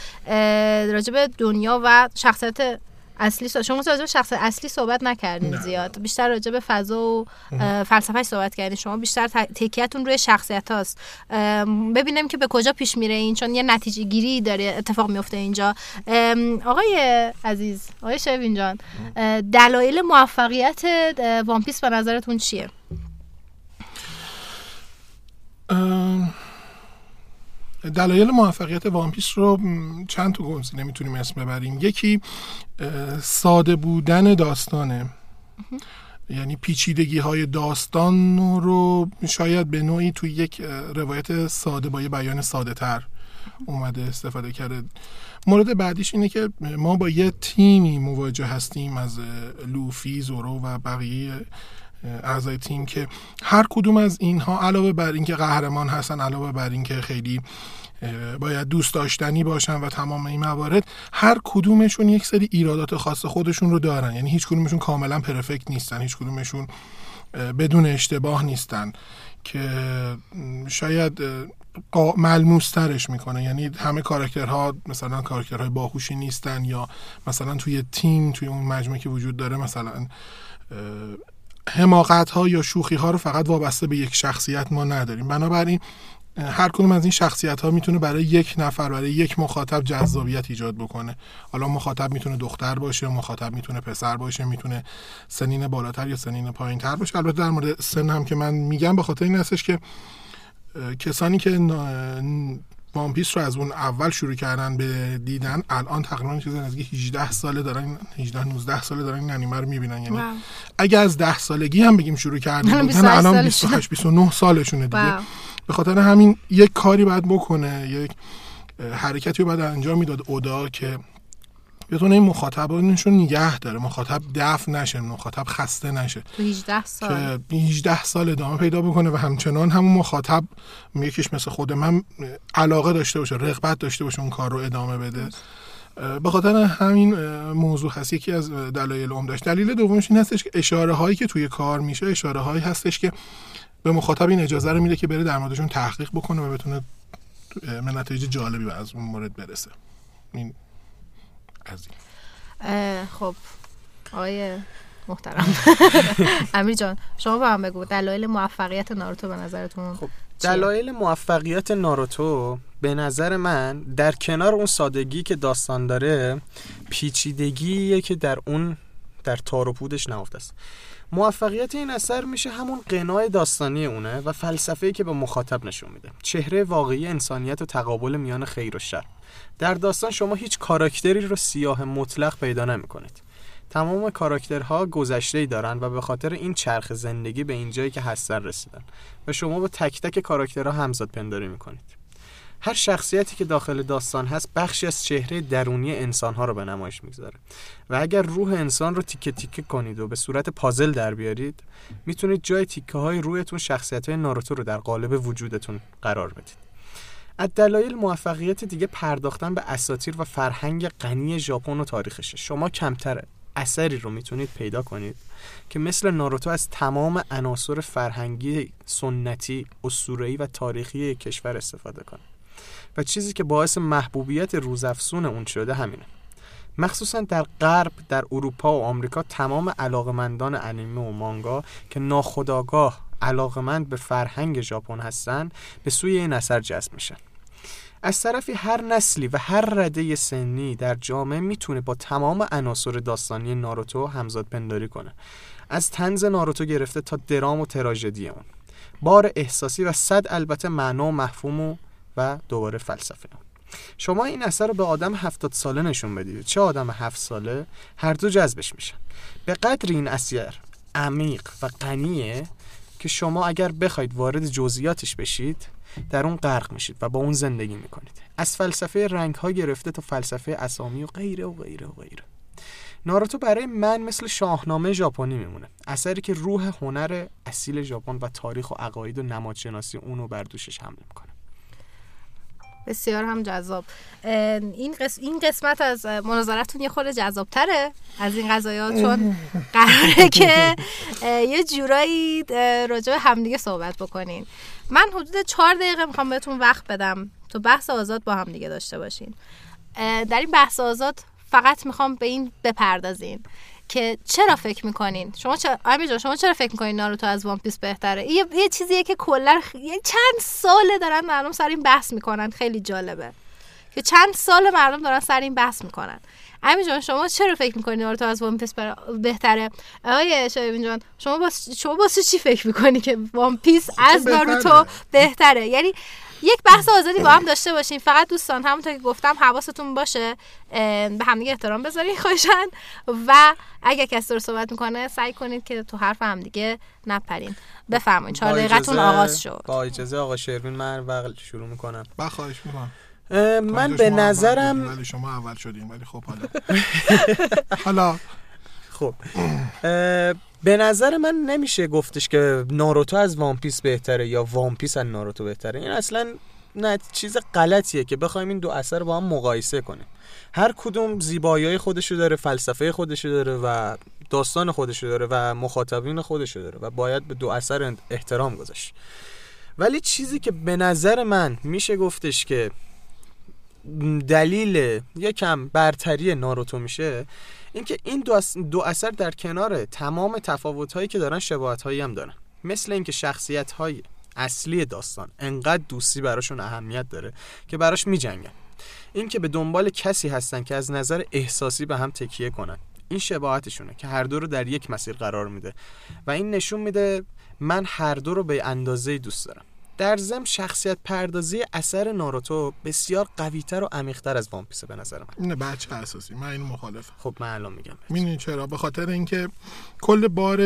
راجب دنیا و شخصیت اصلی صحبت شما راجع به شخص اصلی صحبت نکردین زیاد. بیشتر راجع به فضا و فلسفه صحبت کردین. شما بیشتر تکیتون روی شخصیت هاست. ببینیم که به کجا پیش میره این چون یه نتیجه گیری داره اتفاق میفته اینجا. آقای عزیز آقای شروین جان دلایل موفقیت One Piece به نظرتون چیه؟ دلایل موفقیت One Piece رو چند تا گنز نمی‌تونیم اسم ببریم. یکی ساده بودن داستانه. یعنی پیچیدگی های داستان رو شاید به نوعی توی یک روایت ساده با یه بیان ساده تر اومده استفاده کرده. مورد بعدیش اینه که ما با یه تیمی مواجه هستیم از لوفی، زورو و بقیه اعضای تیم که هر کدوم از اینها علاوه بر اینکه قهرمان هستن علاوه بر اینکه خیلی باید دوست داشتنی باشن و تمام این موارد هر کدومشون یک سری ایرادات خاص خودشون رو دارن. یعنی هیچ کدومشون کاملا پرفکت نیستن هیچ کدومشون بدون اشتباه نیستن که شاید ملموس ترش می‌کنه. یعنی همه کاراکترها مثلا کاراکترهای باهوشی نیستن یا مثلا توی تیم توی اون مجموعه که وجود داره مثلا حماقت ها یا شوخی ها رو فقط وابسته به یک شخصیت ما نداریم. بنابراین هر کدوم از این شخصیت ها می‌تونه برای یک نفر برای یک مخاطب جذابیت ایجاد بکنه. حالا مخاطب می‌تونه دختر باشه مخاطب می‌تونه پسر باشه می‌تونه سنین بالاتر یا سنین پایین تر باشه. البته در مورد سن هم که من میگم به خاطر این هستش که کسانی که نا- وان پیس رو از اون اول شروع کردن به دیدن الان تقریبا چیزی نزدیک 18 ساله دارن 18 19 ساله دارن این انیمه رو می‌بینن یعنی واو. اگه از 10 سالگی هم بگیم شروع کردیم الان بودن 28 الان سالشونه. 28 29 سالشونه دیگه واو. به خاطر همین یک کاری باید بکنه یک حرکتی رو باید انجام می‌داد اودا که بتونه این مخاطبانش رو نگه داره. مخاطب دفع نشه مخاطب خسته نشه. تو 18 سال. که 18 سال ادامه پیدا بکنه و همچنان همون مخاطب یکیش مثل خود من علاقه داشته باشه رغبت داشته باشه اون کار رو ادامه بده. به خاطر همین موضوع هست. یکی از دلایل عمدهش دلیل دومش این هستش که اشاره هایی که توی کار میشه اشاره هایی هستش که به مخاطب این اجازه رو میده که بره در موردشون تحقیق بکنه و بتونه به نتایج جالبی از اون مورد برسه. این از این اه، خب آقای محترم. امیر جان شما به من بگو دلایل موفقیت ناروتو به نظرتون خب چیه؟ دلایل موفقیت ناروتو به نظر من در کنار اون سادگی که داستان داره پیچیدگیه که در اون در تار و پودش نهفته است. موفقیت این اثر میشه همون قنای داستانی اونه و فلسفه‌ای که به مخاطب نشون میده. چهره واقعی انسانیت و تقابل میان خیر و شر. در داستان شما هیچ کاراکتری رو سیاه مطلق پیدا نمی‌کنید. تمام کاراکترها گذشته ای دارن و به خاطر این چرخ زندگی به اینجایی که هستن رسیدن. و شما با تک تک کاراکترها همزاد پنداری می‌کنید. هر شخصیتی که داخل داستان هست بخشی از چهره درونی انسانها رو به نمایش می‌گذاره. و اگر روح انسان رو تیکه تیکه کنید و به صورت پازل در بیارید می‌تونید جای تیکه های رویتون شخصیت های ناروتو رو در قالب وجودتون قرار بدید. از دلایل موفقیت دیگه پرداختن به اساطیر و فرهنگ غنی ژاپن و تاریخشه. شما کمتر اثری رو می‌تونید پیدا کنید که مثل ناروتو از تمام عناصر فرهنگی سنتی اسطوره‌ای و تاریخی کشور استفاده کنه. و چیزی که باعث محبوبیت روزافزون اون شده همینه. مخصوصا در غرب در اروپا و آمریکا تمام علاقمندان انیمه و مانگا که ناخودآگاه علاقمند به فرهنگ ژاپن هستن به سوی این اثر جذب میشن. از طرفی هر نسلی و هر رده سنی در جامعه می‌تونه با تمام عناصر داستانی ناروتو همزاد پنداری کنه. از تنز ناروتو گرفته تا درام و تراژدی اون. بار احساسی و صد البته معنا و مفهوم و, و دوباره فلسفه. شما این اثر رو به آدم هفتاد ساله نشون بدید. چه آدم هفت ساله؟ هر دو جذبش میشن. به قدر این اثر عمیق و غنیه که شما اگر بخواید وارد جزئیاتش بشید در اون غرق میشید و با اون زندگی می‌کنید. از فلسفه رنگ ها گرفته تا فلسفه اسامی و غیره و غیره و غیره. ناروتو برای من مثل شاهنامه ژاپنی میمونه. اثری که روح هنر اصیل ژاپن و تاریخ و عقاید و نمادشناسی اونو بر دوشش حمل می‌کنه. بسیار هم جذاب. این قس... این قسمت از مناظرتون یه خورده جذابتره از این قضايا چون قراره که یه جورایی راجع به همدیگه صحبت بکنین. من حدود چهار دقیقه می‌خوام بهتون وقت بدم تو بحث آزاد با هم دیگه داشته باشین. در این بحث آزاد فقط می‌خوام به این بپردازین. که چرا فکر می‌کنین؟ شما چرا امیر جان شما چرا فکر می‌کنین ناروتو از وان پیس بهتره؟ یه, یه چیزیه که کلا خ... چند ساله دارن مردم سر این بحث می‌کنن. خیلی جالبه. که چند سال مردم دارن سر این بحث می‌کنن. امیر جان شما چرا فکر می‌کنین ناروتو از One Piece بر- بهتره؟ آقای شروین جان شما باس... شما واسه چی فکر می‌کنی که One Piece از؟ ناروتو بهتره؟ یعنی یک بحث آزادی با هم داشته باشین فقط دوستان همونطور که گفتم حواستون باشه. به همدیگه احترام بذارین خواهشن و اگر کسی رو صحبت می‌کنه سعی کنید که تو حرف همدیگه نپرین. بفرمایید. چهار دقیقتون آغاز شد. با اجازه آقا شروین من وقت شروع می‌کنم. با خواهش می‌کنم. من به نظرم ولی شما اول شدیم ولی خب حالا. حالا. خب. به نظر من نمیشه گفتش که ناروتو از One Piece بهتره یا One Piece از ناروتو بهتره. این اصلا نه چیز غلطیه که بخوایم این دو اثر با هم مقایسه کنیم. هر کدوم زیبایی خودشو داره فلسفه خودشو داره و داستان خودشو داره و مخاطبین خودشو داره و باید به دو اثر احترام گذاشت. ولی چیزی که به نظر من میشه گفتش که دلیل یکم برتری ناروتو میشه اینکه این دو, دو اثر در کنار تمام تفاوت‌هایی که دارن شباهت‌هایی هم دارن. مثل اینکه شخصیت‌های اصلی داستان انقدر دوستی براشون اهمیت داره که براش میجنگن. این که به دنبال کسی هستن که از نظر احساسی به هم تکیه کنن. این شباهتشونه که هر دو رو در یک مسیر قرار میده. و این نشون میده من هر دو رو به اندازه دوست دارم. در ضمن شخصیت پردازی اثر ناروتو بسیار قویتر و عمیقتر از وان پیسه به نظر من. اینه بچه اساسی من این مخالفم. خب من الان میگم. می‌دونی چرا؟ به خاطر اینکه کل بار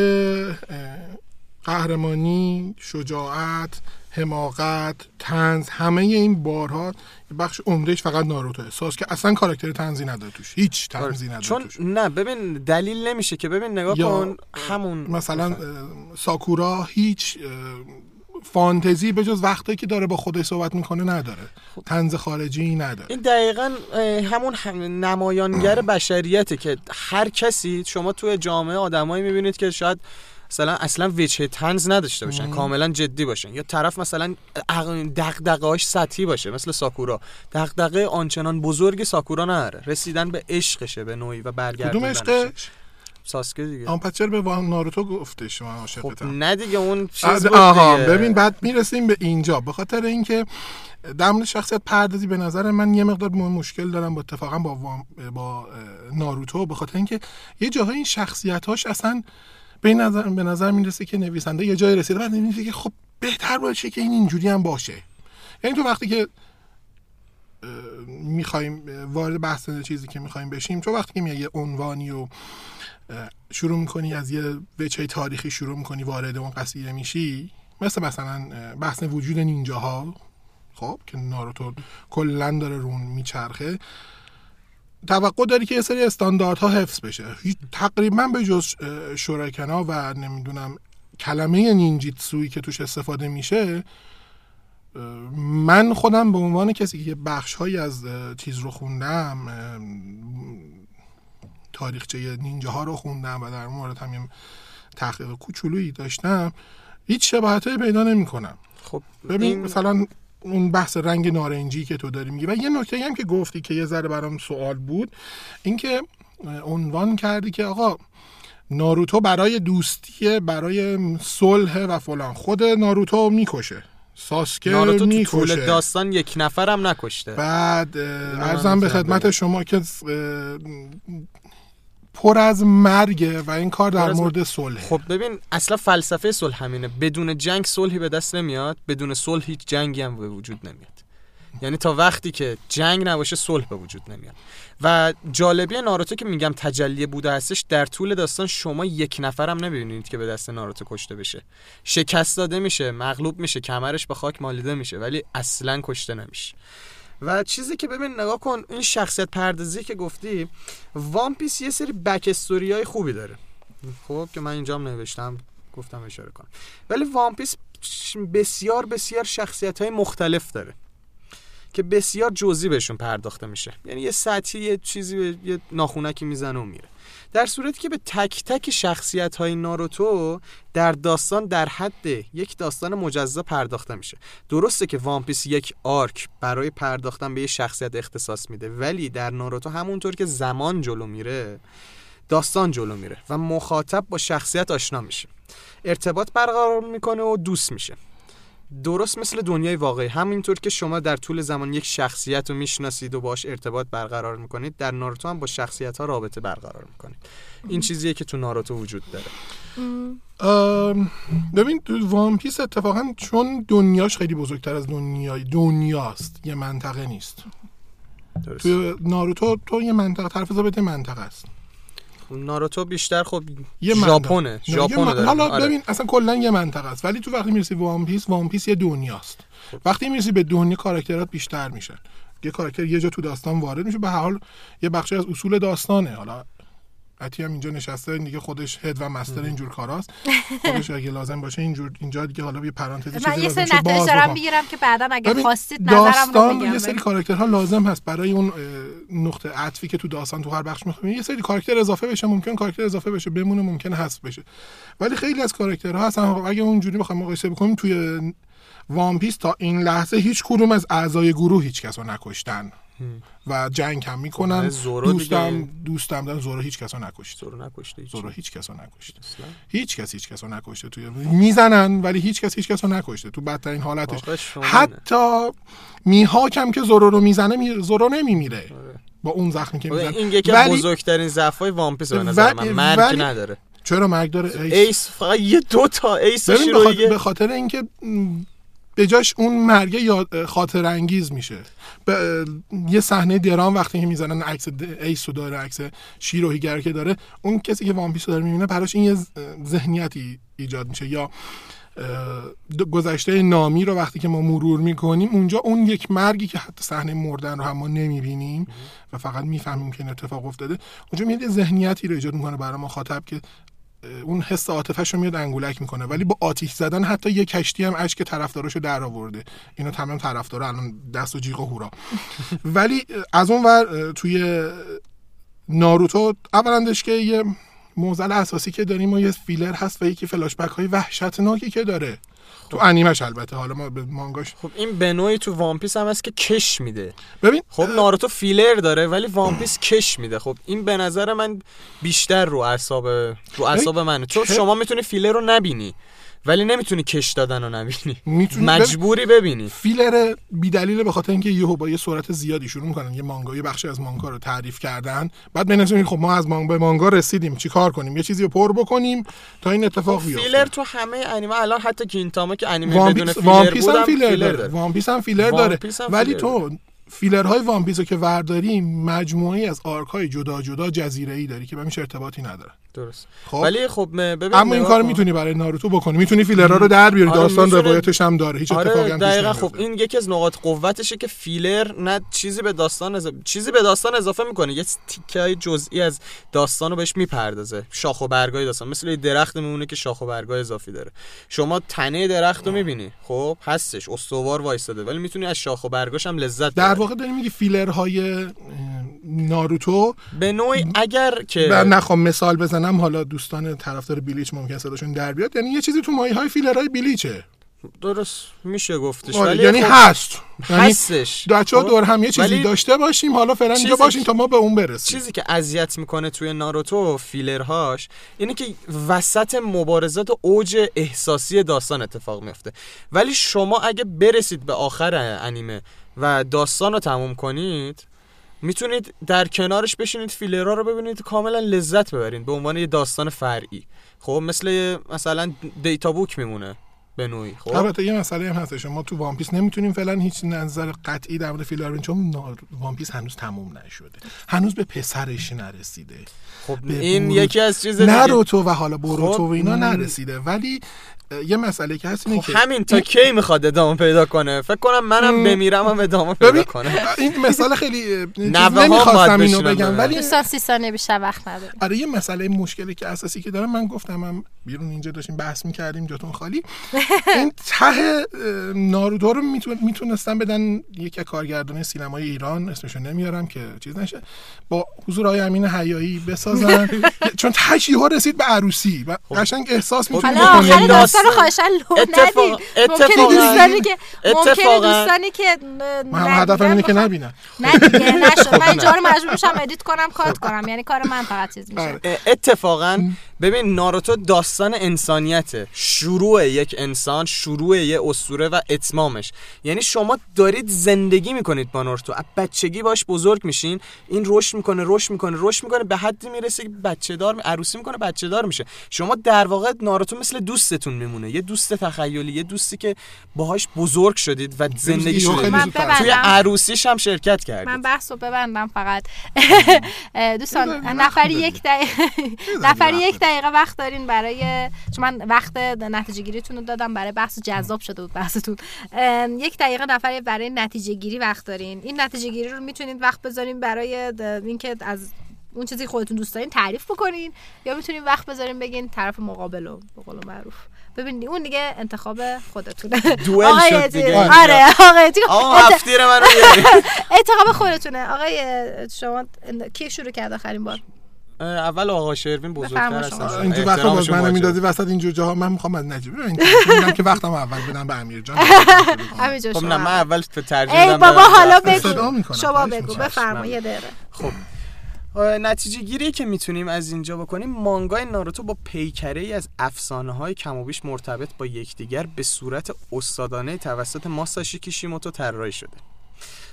قهرمانی شجاعت حماقت تنز همه این بارها بخش عمدهش فقط ناروتوه. ساس که اصلا کاراکتر تنزی نداره توش. هیچ تنزی نداره چون توش. نه ببین دلیل نمیشه که. ببین نگاه کن همون مثلا ساکورا هیچ فانتزی به جز وقتی که داره با خودش صحبت می‌کنه نداره. تنز خارجی نداره. این دقیقا همون هم- نمایانگر بشریته که هر کسی شما توی جامعه آدمایی می‌بینید که شاید مثلا اصلا وجه تنز نداشته باشن مم. کاملا جدی باشن. یا طرف مثلا دغدغه‌هاش سطحی باشه مثل ساکورا. دغدغه آنچنان بزرگی ساکورا نداره رسیدن به عشقشه به نوعی و برگردوندنش ساسکه دیگه. آن پس چرا به وان- ناروتو گفتش من عاشقتم؟ خب نه دیگه اون چیز بود آها دیگه. ببین بعد می‌رسیم به اینجا. به خاطر اینکه در مورد شخصیت پردازی به نظر من یه مقدار مشکل دارم با اتفاقا با وام- با ناروتو. به خاطر اینکه یه جاهای این شخصیت هاش اصلا به نظر به نظر می‌رسه که نویسنده یه جای رسیده بعد میگه که خب بهتر باشه که این اینجوری هم باشه. یعنی تو وقتی که می‌خوایم وارد بحث چیزی که می‌خوایم بشیم چون وقتی که میای یه عنوانی و شروع می‌کنی از یه وجه تاریخی شروع می‌کنی وارد اون قضیه میشی؟ مثل مثلا بحث وجود نینجاها. خب که ناروتو کلا داره رون میچرخه. توقع داری که یه سری استانداردها حفظ بشه. تقریبا به جز شورکنا و نمی‌دونم کلمه نینجیتسویی که توش استفاده میشه من خودم به عنوان کسی که بخش هایی از چیز رو خوندم تاریخچه نینجا ها رو خوندم و در اون مورد هم یه تحقیق کوچولویی داشتم هیچ شباهت پیدا نمی کنم خب ببین این- مثلا اون بحث رنگ نارنجی که تو داری میگی و یه نکته هم که گفتی که یه ذره برام سوال بود اینکه عنوان کردی که آقا ناروتو برای دوستیه برای صلح و فلان خود ناروتو می‌کشه ساسکه ناروتو تو می‌کشه. طول داستان یک نفرم نکشته. بعد ارزم به خدمت. شما که پر از مرگه و این کار در مورد صلح خب ببین اصلا فلسفه صلح همینه. بدون جنگ صلحی به دست نمیاد بدون صلح هیچ جنگی هم به وجود نمیاد. یعنی تا وقتی که جنگ نباشه صلح به وجود نمیاد. و جالبی ناروتو که میگم تجلی بوده هستش در طول داستان شما یک نفرم نمی‌بینید که به دست ناروتو کشته بشه. شکست داده میشه مغلوب میشه کمرش به خاک مالیده میشه ولی اصلا کشته نمیشه. و چیزی که ببین نگاه کن این شخصیت پردازی که گفتی One Piece یه سری back های خوبی داره. خب که من اینجام نوشتم گفتم اشاره کنم. ولی One Piece بسیار بسیار شخصیت های مختلف داره. که بسیار جزئی بهشون پرداخته میشه. یعنی یه سطحی یه چیزی به یه ناخونکی می‌زنه و میره. در صورتی که به تک تک شخصیت های ناروتو در داستان در حد یک داستان مجزا پرداخته میشه. درسته که One Piece یک arc برای پرداختن به یه شخصیت اختصاص میده ولی در ناروتو همونطور که زمان جلو میره داستان جلو میره و مخاطب با شخصیت آشنا میشه. ارتباط برقرار می‌کنه و دوست میشه. درست مثل دنیای واقعی. همینطور که شما در طول زمان یک شخصیت رو می‌شناسید و باش ارتباط برقرار می‌کنید در ناروتو هم با شخصیت ها رابطه برقرار می‌کنید. این چیزیه که تو ناروتو وجود داره. ببین تو وان پیس اتفاقا چون دنیاش خیلی بزرگتر از دنیای دنیاست یه منطقه نیست. درست. تو ناروتو تو یه منطقه طرف ضابط منطقه است. ناروتو بیشتر خب یه ژاپنه. ژاپن داره. حالا آره. ببین اصلا کلا یه منطقه است. ولی تو وقتی می‌رسی وان پیس وان پیس یه دنیاست. وقتی می‌رسی به دنیا کاراکترات بیشتر میشن. یه کاراکتر یه جا تو داستان وارد میشه. به هر حال یه بخشی از اصول داستانه. حالا عتی هم اینجا نشسته دیگه خودش هد و مستر اینجور کاراست. خودش اگه لازم باشه اینجور اینجا دیگه حالا یه پرانتزی چیزی من یه لازم سری نتایج باز دارم. می‌گیرم که بعدا اگه خواستید نظرم رو داستان یه سری کاراکترها لازم هست. برای اون نقطه عطفی که تو داستان تو هر بخش می‌خوام یه سری کاراکتر اضافه بشه. ممکن کاراکتر اضافه بشه. بمونه ممکن حذف بشه. ولی خیلی از کاراکترها هستن. اگه اونجوری بخوایم مقایسه بکنیم توی وان پیس تا این لحظه هیچ کدوم از اعضای گروه هیچ کس رو نکشتن. و جنگ هم می‌کنن. زورو دوستم دیگه. دوستم دارن. زورو هیچ کسا نکشته. زورو نکشته هیچ زورو هیچ کسا نکشته. هیچ کس هیچ کسا نکشته. توی می‌زنن ولی هیچ کس هیچ کسا نکشته. تو بدترین حالتش. حتی میهاک هم که زورو رو می‌زنه می... زورو نمیمیره. با اون زخمی که می‌زنه. این یکی از بزرگترین ضعف‌های وان پیس به نظر من. ولی- مرگ ولی- نداره. چرا مرگ داره؟ ایس فقط یه دو تا ایس به خاطر, اینکه به جاش اون مرگ یاد خاطر انگیز میشه. یه صحنه درام وقتی که می‌زنن عکس د- ایس رو داره عکس شیروهیگه رو که داره اون کسی که وان پیس رو داره می‌بینه براش این یه ذهنیتی ایجاد میشه. یا گذشته نامی رو وقتی که ما مرور می‌کنیم اونجا اون یک مرگی که حتی صحنه مردن رو هم ما نمی‌بینیم و فقط می‌فهمیم که این اتفاق افتاده اونجا میاد ذهنیتی رو ایجاد می‌کنه برای مخاطب که اون حس عاطفه‌ش رو میاد انگولک می‌کنه. ولی با آتیش زدن حتی یه کشتی هم اشک طرفداراشو در آورده. اینو تمام طرفدارا الان دست و جیغ و هورا. ولی از اون ور توی ناروتو اولندش که یه معضل اساسی که داریم و یه فیلر هست و یکی فلاش بک های وحشتناکی که داره. تو انیمش البته. حالا ما به مانگاش خب این به نوعی تو وان پیس هم هست که کش میده. ببین خب ناروتو فیلر داره ولی وان پیس کش میده. خب این به نظر من بیشتر رو اعصاب رو اعصاب منه. چون شما می‌تونی فیلر رو نبینی. ولی نمی‌تونی کش دادن رو نبینی. می‌تونی مجبوری ببینی. فیلر بیدلیل به خاطر اینکه یهو با یه سرعت زیادی شروع می‌کنن یه مانگا یه بخشی از مانگا رو تعریف کردن. بعد بنظرین خب ما از مانگا به مانگا رسیدیم چی کار کنیم؟ یه چیزی رو پر بکنیم تا این اتفاق بیفته. فیلر تو همه انیمه الان حتی کینتاما که انیمه بدون فیلر وان پیس بود هم هم filler filler داره. وان پیس هم فیلر داره. ولی فیلر تو فیلرهای وان پیس رو که ورداریم مجموعی از arc های جدا جدا جزیره ای داری که به هیچ ارتباطی نداره. درست. خب. ولی خب ببین اما این کار. می‌تونی برای ناروتو بکنی. می‌تونی فیلرها رو در بیاری. آره، داستان می‌تونه- روایتش هم داره. هیچ اتفاقی آره هم توش دقیقا. خب این یکی از نقاط قوتشه که فیلر نه چیزی به داستان اضافه چیزی به داستان اضافه می‌کنه. یه تیکه های جزئی از داستان رو بهش می‌پردازه. شاخ و برگای داستان. مثل یه درخت میمونه که شاخ و برگای اضافی داره. شما تنه درخت رو می‌بینی. خب هستش. استوار وایساده ولی می‌تونی از شاخ و برگاش هم لذت در واقع داری میگی فیلرهای ناروتو به نوعی اگر که نخوام مثال بزنم حالا دوستان طرفدار بیلیچ ممکن صداشون در بیاد یعنی یه چیزی تو مایه های فیلرهای بیلیچه. درست میشه گفتش. آره، ولی یعنی خب هست. یعنی هستش. بچه ها خب؟ دور هم یه چیزی ولی داشته باشیم حالا فعلا اینجا باشیم تا ما به اون برسیم. چیزی که اذیت می‌کنه توی ناروتو فیلرهاش اینه که وسط مبارزات اوج احساسی داستان اتفاق میفته ولی شما اگه برسید به آخر انیمه و داستان رو تموم کنید می‌تونید در کنارش بشینید فیلرها رو ببینید کاملا لذت ببرید به عنوان یه داستان فرعی. خب مثل مثلا data book میمونه به نوعی خب؟ البته یه مسئله هم هستش. ما تو وان پیس نمی‌تونیم فعلا هیچ نظر قطعی در مورد فیلر بدیم چون وان پیس هنوز تموم نشده. هنوز به پسرش نرسیده. خب این یکی از چیز دیگه. ناروتو و حالا بروتو خب، و اینا نرسیده. ولی یه مسئله که هست اینه خب که همین تا کی می‌خواد ادامه پیدا کنه؟ فکر کنم منم بمیرم هم ادامه پیدا کنه. این مثال خیلی نمی‌خواستم اینو بگم. ولی دوستان سی ثانیه بیشتر وقت نداریم. آره یه مسئله مشکلی که اساسی که دارم من گفتم هم بیرون اینجا داشتیم بحث می‌کردیم جاتون خالی. این ته اه، ناروتو رو میتون- می‌تونستن بدن از کارگردان سینمای ایران اسمشو نمیارم که چیز نشه با حضور آقای امین حیایی بسازن چون تهش یهو رسید به عروسی و قشنگ احساس می‌تونی آخر بکنی داستان رو خواهشن لو اتفاق- ندید ممکنه اتفاقاً- دوستانی که ممکنه اتفاقاً- دوستانی که من هم هدفم اینه که نبینن. نه دیگه نشد. من اینجا رو مجبور میشم edit کنم cut کنم. یعنی کار من فقط چیز میشه. اتفاقا ببین ناروتو داستان انسانیته. شروع یک انسان شروع یه اسطوره و اتمامش. یعنی شما دارید زندگی می‌کنید با ناروتو. از بچگی باش بزرگ میشین. این رشد می‌کنه رشد می‌کنه رشد می‌کنه. به حدی می‌رسه که بچه دار می- عروسی می‌کنه بچه دار میشه. شما در واقع ناروتو مثل دوستتون میمونه. یه دوست تخیلی یه دوستی که باهاش بزرگ شدید و زندگی شدید. توی عروسیش هم شرکت کردید. من بحث رو ببندم فقط. دوستان نفری یک دقیقه. نفری یک دقیقه وقت دارین برای چون من وقت نتیجه گیریتون رو دادم برای بحث جذاب شده بود بحثتون. یک دقیقه نفری برای نتیجه گیری وقت دارین. این نتیجه گیری رو می‌تونید وقت بذارین برای اینکه از اون چیزی که خودتون دوست دارین تعریف بکنین یا می‌تونین وقت بذارین بگین طرف مقابل رو به قول معروف. ببینید اون دیگه انتخاب خودتونه. دوئل آقای شد دیگه. آره آقای آقا بیاری. انتخاب خودتونه. آقای شما کی شروع کرد آخرین بار؟ اول آقا شروین بزرگتر هستن. شما اینجور وقتا باز منو. می‌دادی وسط اینجور جاها من می‌خوام از نجیب میگم که وقتم اول بدم به امیر جان خب نه من اول ترجیح ای میدم بابا حالا بگو. شما بگو می‌کنم. بفرما چشم. یه دقیقه خب نتیجه گیری که می‌تونیم از اینجا بکنیم مانگای ناروتو با پیکره ای از افسانه های کم و بیش مرتبط با یکدیگر به صورت استادانه توسط ماساشی کیشیموتو طراحی شده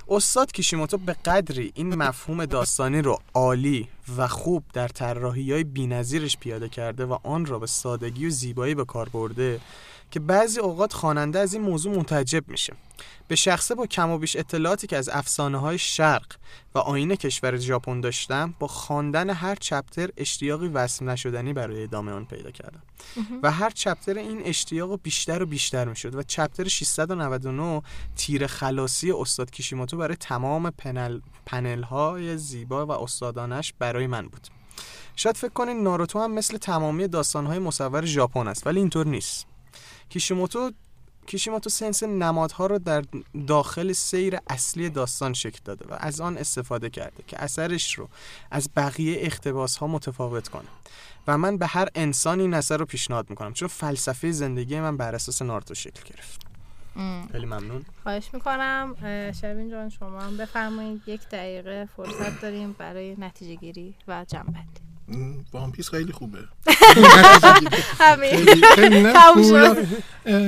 استاد کیشیموتو به قدری این مفهوم داستانی رو عالی و خوب در طراحی های بی‌نظیرش پیاده کرده و آن را به سادگی و زیبایی به کار برده که بعضی اوقات خواننده از این موضوع متعجب میشه. به شخصه با کم و بیش اطلاعاتی که از افسانه های شرق و آین کشور ژاپن داشتم با خواندن هر چپتر اشتیاقی وصف نشدنی برای ادامه آن پیدا کردم. و هر چپتر این اشتیاق بیشتر و بیشتر می‌شد و چپتر 699 تیر خلاصی استاد کیشیموتو برای تمام پنل, پنل های زیبا و استادانش برای من بود. شاید فکر کنین ناروتو هم مثل تمامی داستان های مصور ژاپن است ولی اینطور نیست. کیشیموتو کیشیموتو سنس نمادها رو در داخل سیر اصلی داستان شکل داده و از آن استفاده کرده که اثرش رو از بقیه اختباس ها متفاوت کنه. و من به هر انسانی این رو پیشنهاد می‌کنم چون فلسفه زندگی من بر اساس ناروتو شکل گرفت. خیلی ممنون. خواهش می‌کنم شبین جان شما هم بفرمایید. یک دقیقه فرصت داریم برای نتیجه گیری و جنبندی وان پیس خیلی خوبه. همین.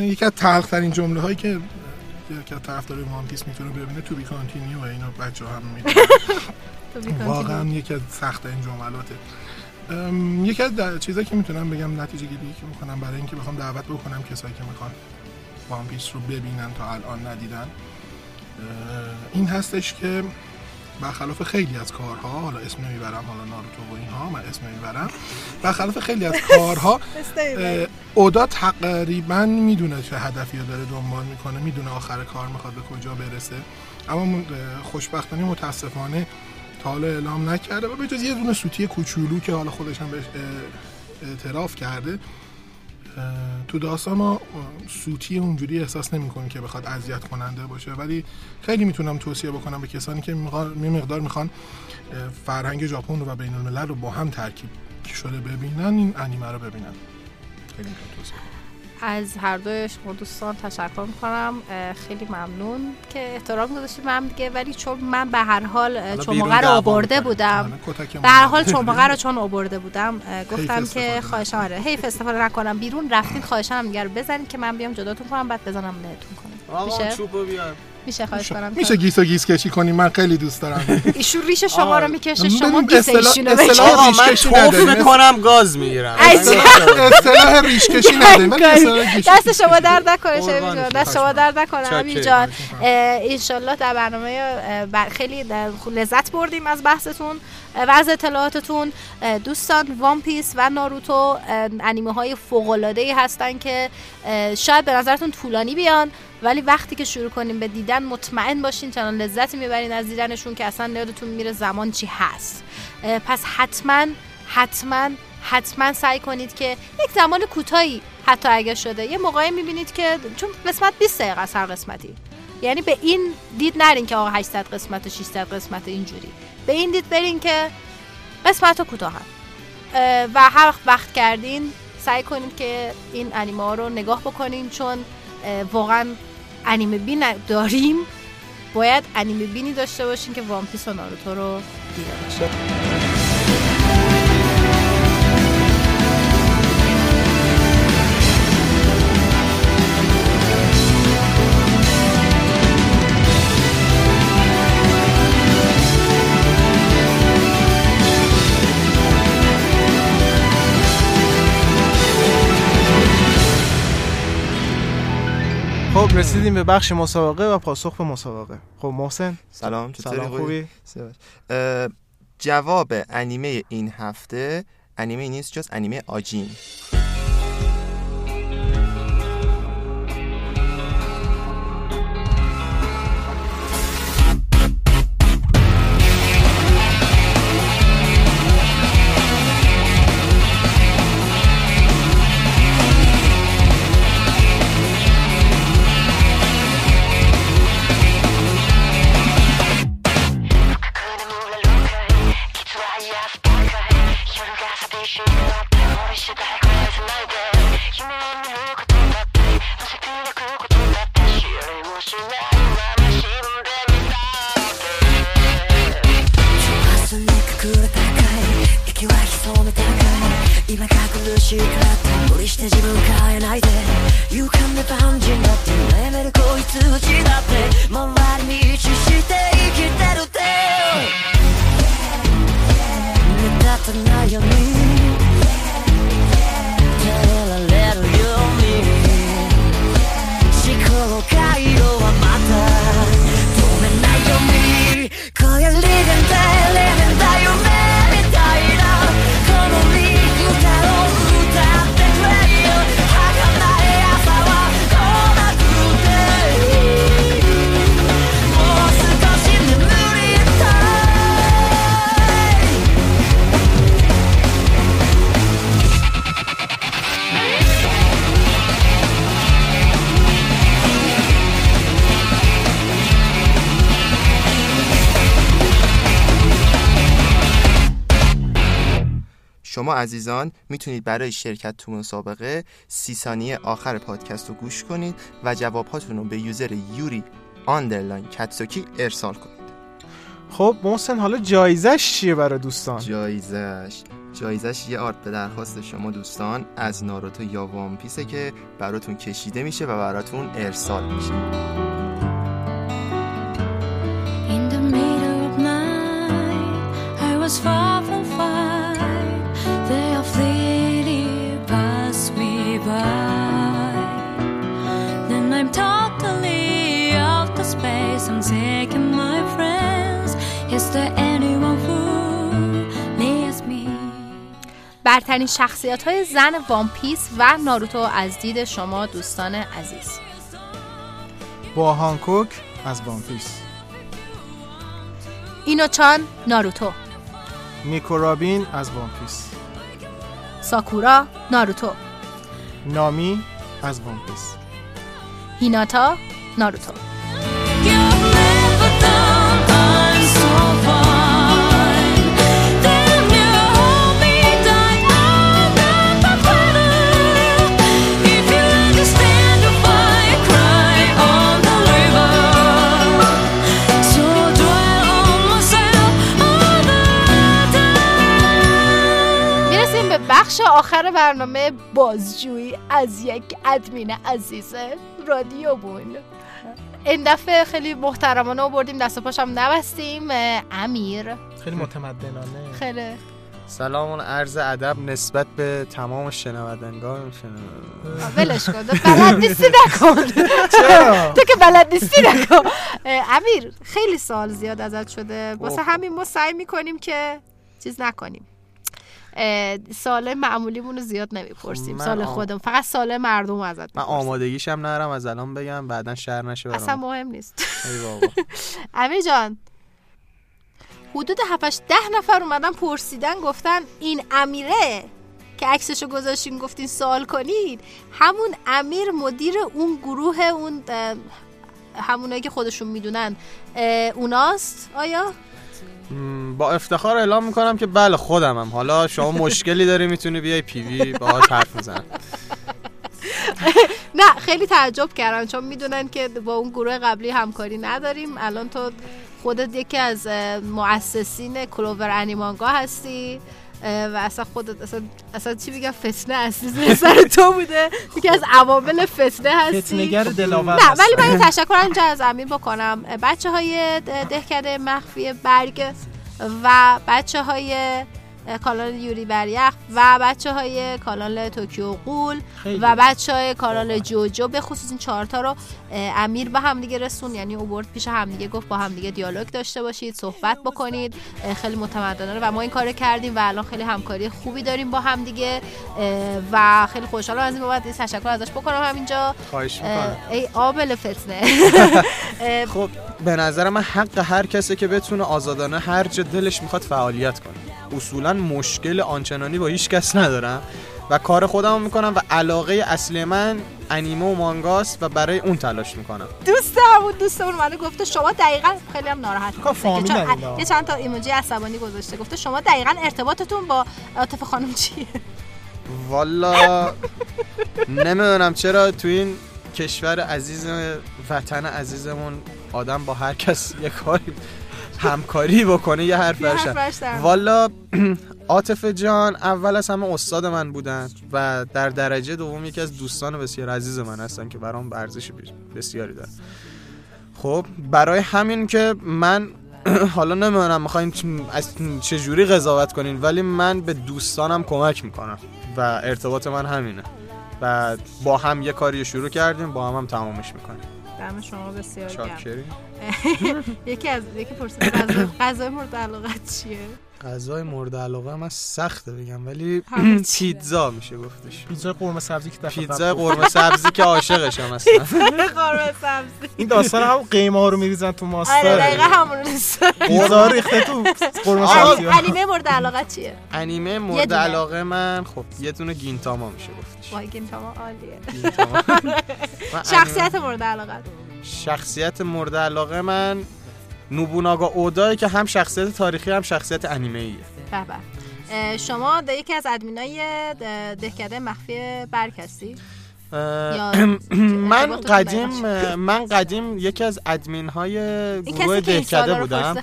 یکی از تلخ ترین جمله هایی که یکی از طرفدار وان پیس می‌تونه ببینه to be continued اینو بچه هم می‌دونن. to be continued. واقعا یکی از سخت این جملاته یکی از چیزایی که می‌تونم بگم نتیجه گیری که می‌کنم برای اینکه بخوام دعوت بکنم کسایی که می‌خوان. وان پیس رو ببینن تا الان ندیدن. این هستش که برخلاف خیلی از کارها حالا اسم نمی‌برم حالا ناروتو و اینها من اسم نمی‌برم. برخلاف خیلی از کارها اودا تقریبا می‌دونه چه هدفی رو داره دنبال می‌کنه می‌دونه آخر کار می‌خواد به کجا برسه. اما خوشبختانه متاسفانه تا حالا اعلام نکرده و به جز یه دونه سوتی کوچولو که حالا خودش هم بهش اعتراف کرده تو داستان ما سوتی اونجوری احساس نمی‌کنیم که بخواد اذیت کننده باشه ولی خیلی می‌تونم توصیه بکنم به کسانی که یه مقدار می‌خوان فرهنگ ژاپن و بین الملل رو با هم ترکیب شده ببینن این انیمه رو ببینن خیلی می‌تونم توصیه. از هر دوی شما دوستان تشکر می‌کنم. خیلی ممنون که احترام گذاشتید به هم دیگه. ولی چون من به هر حال بیرون رو آورده. بودم. به هر حال. چماقه رو چون آورده بودم. گفتم که خواهشم آره حیف استفاده نکنم. بیرون رفتین خواهشم هم دیگه رو بزنید که من بیام جداتون کنم بعد بزنم لهتون کنم. آقا میشه؟ چوبو بیار. میشه خواهش کنم. میشه گیس و گیس کشی کنیم من خیلی دوست دارم. ایشون ریش شما رو می‌کشه شما گیس ایشونو بکشید آقا ریش من توف. می‌کنم گاز می‌گیرم. اصطلاح ریش کشی نداریم. دست شما درد نکنه. دست شما درد نکنه. امیر جان. انشالله در برنامه خیلی لذت بردیم از بحثتون. و از اطلاعاتتون دوستان وان پیس و ناروتو انیمه های فوق العاده ای هستن که شاید به نظرتون طولانی بیان ولی وقتی که شروع کنیم به دیدن مطمئن باشین چنان لذتی می‌برین از دیدنشون که اصلا یادتون میره زمان چی هست. پس حتما حتما حتما سعی کنید که یک زمان کوتاهی حتی اگه شده یه موقعی می‌بینید که چون قسمت 20 دقیقه است هر قسمتی. یعنی به این دید نرین که آقا 800 قسمت 600 قسمت اینجوری. به این دید برین که قسمت کوتاهن اه، و هر وقت کردین سعی کنید که این انیمه رو نگاه بکنین چون واقعا انیمه بین داریم. باید انیمه بینی داشته باشین که وان پیس و ناروتو رو دیده باشین. رسیدیم به بخش مسابقه و پاسخ به مسابقه. خب محسن؟ سلام چطوری؟ سلام خوبی؟ جواب انیمه این هفته انیمه نیست جز انیمه آجین. しいからって無理して自分変えないで。勇敢で万人 عزیزان می‌تونید برای شرکت تو مسابقه سی ثانیه آخر پادکست رو گوش کنید و جوابهاتون رو به user یوری underline کتسوکی ارسال کنید. خب محسن حالا جایزش چیه برای دوستان؟ جایزش. جایزش یه art به درخواست شما دوستان از ناروتو یا وان پیسه که براتون کشیده میشه و براتون ارسال میشه. In the middle of night, I was far from Then I'm totally out of space. I'm taking my friends. Is there anyone who needs me? برترین شخصیت های زن وان پیس و ناروتو از دید شما دوستان عزیز بوآ هانکوک از وان پیس اینوچان ناروتو نیکو رابین از وان پیس ساکورا ناروتو نامی از وان پیس. هیناتا ناروتو. برنامه بازجویی از یک ادمین عزیز رادیو بون این دفعه خیلی محترمانه آوردیم دست و پاشم نبستیم. امیر. خیلی متمدنانه. خیلی. سلام و عرض ادب نسبت به تمام شنوندگان شنو- ولش کن بلد نیستی نکن؟ تو که بلد نیستی نکن. امیر خیلی سوال زیاد ازت شده. واسه. همین ما سعی می‌کنیم که چیز نکنیم. اه، سوال معمولیمون رو زیاد نمی‌پرسیم. خب سال خودم. فقط سال مردم ازت من آمادگیشم نرم از الان بگم بعدا شر نشه برام. اصلا مهم نیست. امیر جان حدود 7 ده نفر اومدن پرسیدن گفتن این امیره که عکسشو گذاشتین گفتین سوال کنید همون امیر مدیر اون گروه اون همونایی که خودشون می‌دونن اوناست؟ آیا؟ با افتخار اعلام می‌کنم که بله خودمم. حالا شما مشکلی داری می‌تونی بیای پیوی باهات حرف بزن. نه خیلی تعجب کردن چون می‌دونن که با اون گروه قبلی همکاری نداریم. الان تو خودت یکی از مؤسسین کلوور انیمانگا هستی. و اصلا خودت اصلا, اصلا چی بگم فتنه اصلی سر تو بوده. یکی از عوامل فتنه هستی. فتنه‌گر دلاور نه. ولی من یه تشکر اینجا از امیر بکنم. بچه های دهکده مخفی برگ و بچه های کانال یوری بریخ و بچه های کانال توکیو قول. و بچه های کانال جوجو به خصوص این چهارتا رو امیر به همدیگه رسون یعنی او برد پیش همدیگه گفت با همدیگه دیالوگ داشته باشید صحبت بکنید خیلی متمدنانه و ما این کار کردیم و الان خیلی همکاری خوبی داریم با همدیگه و خیلی خوشحالم از این بابت. تشکر ازش بکنم همینجا. خواهش می‌کنم. ای آبل فتنه. خب به نظر من حق هر کسی که بتونه آزادانه هر جا دلش می‌خواد فعالیت کنه. اصولا مشکل آنچنانی با هیچ کس ندارم و کار خودم می‌کنم و علاقه اصلی من انیمه و مانگاست و برای اون تلاش می‌کنم. دوست همون دوستمون اومده گفته شما دقیقا خیلی هم ناراحت چون-. یه چند تا ایموجی عصبانی گذاشته گفته شما دقیقا ارتباطتون با عاطفه خانم چیه؟ والا نمی‌دونم چرا تو این کشور عزیز وطن عزیزمون آدم با هر کس یه کاری همکاری بکنه یه حرف برشن والا عاطف جان اول از همه استاد من بودن و در درجه دوم یکی از دوستان بسیار عزیز من هستن که برام ارزش بسیاری دارن. خب برای همین که من حالا نمی‌دونم می‌خواین از چجوری قضاوت کنین ولی من به دوستانم کمک می‌کنم و ارتباط من همینه. و با هم یه کاری شروع کردیم با هم هم تمامش می‌کنیم. دم شما بسیار گرم. یکی از یکی پرسید غذا- غذای مورد علاقت چیه؟ غذای مورد علاقه من سخته بگم ولی. پیتزا میشه گفتش. پیتزا قرمه سبزی که دفعه پیتزا قرمه سبزی که عاشقشم اصلا. قرمه سبزی. این داستان هم قیمه ها رو میریزن تو ماستر. آره دقیقا همون نیست پیتزا ریخته تو قرمه آه. سبزی انیمه مورد علاقت چیه؟ انیمه مورد. علاقه من خب یه دونه گینتاما میشه گفتش. وای گینتاما عالیه. شخصیت مورد علاقت شخصیت مورد علاقه من نوبوناگا اودای که هم شخصیت تاریخی هم شخصیت انیمه ایه شما در یکی از ادمینای ده- دهکده مخفی برگ هستی؟ من قدیم من قدیم یکی از ادمین های گروه دهکده بودم.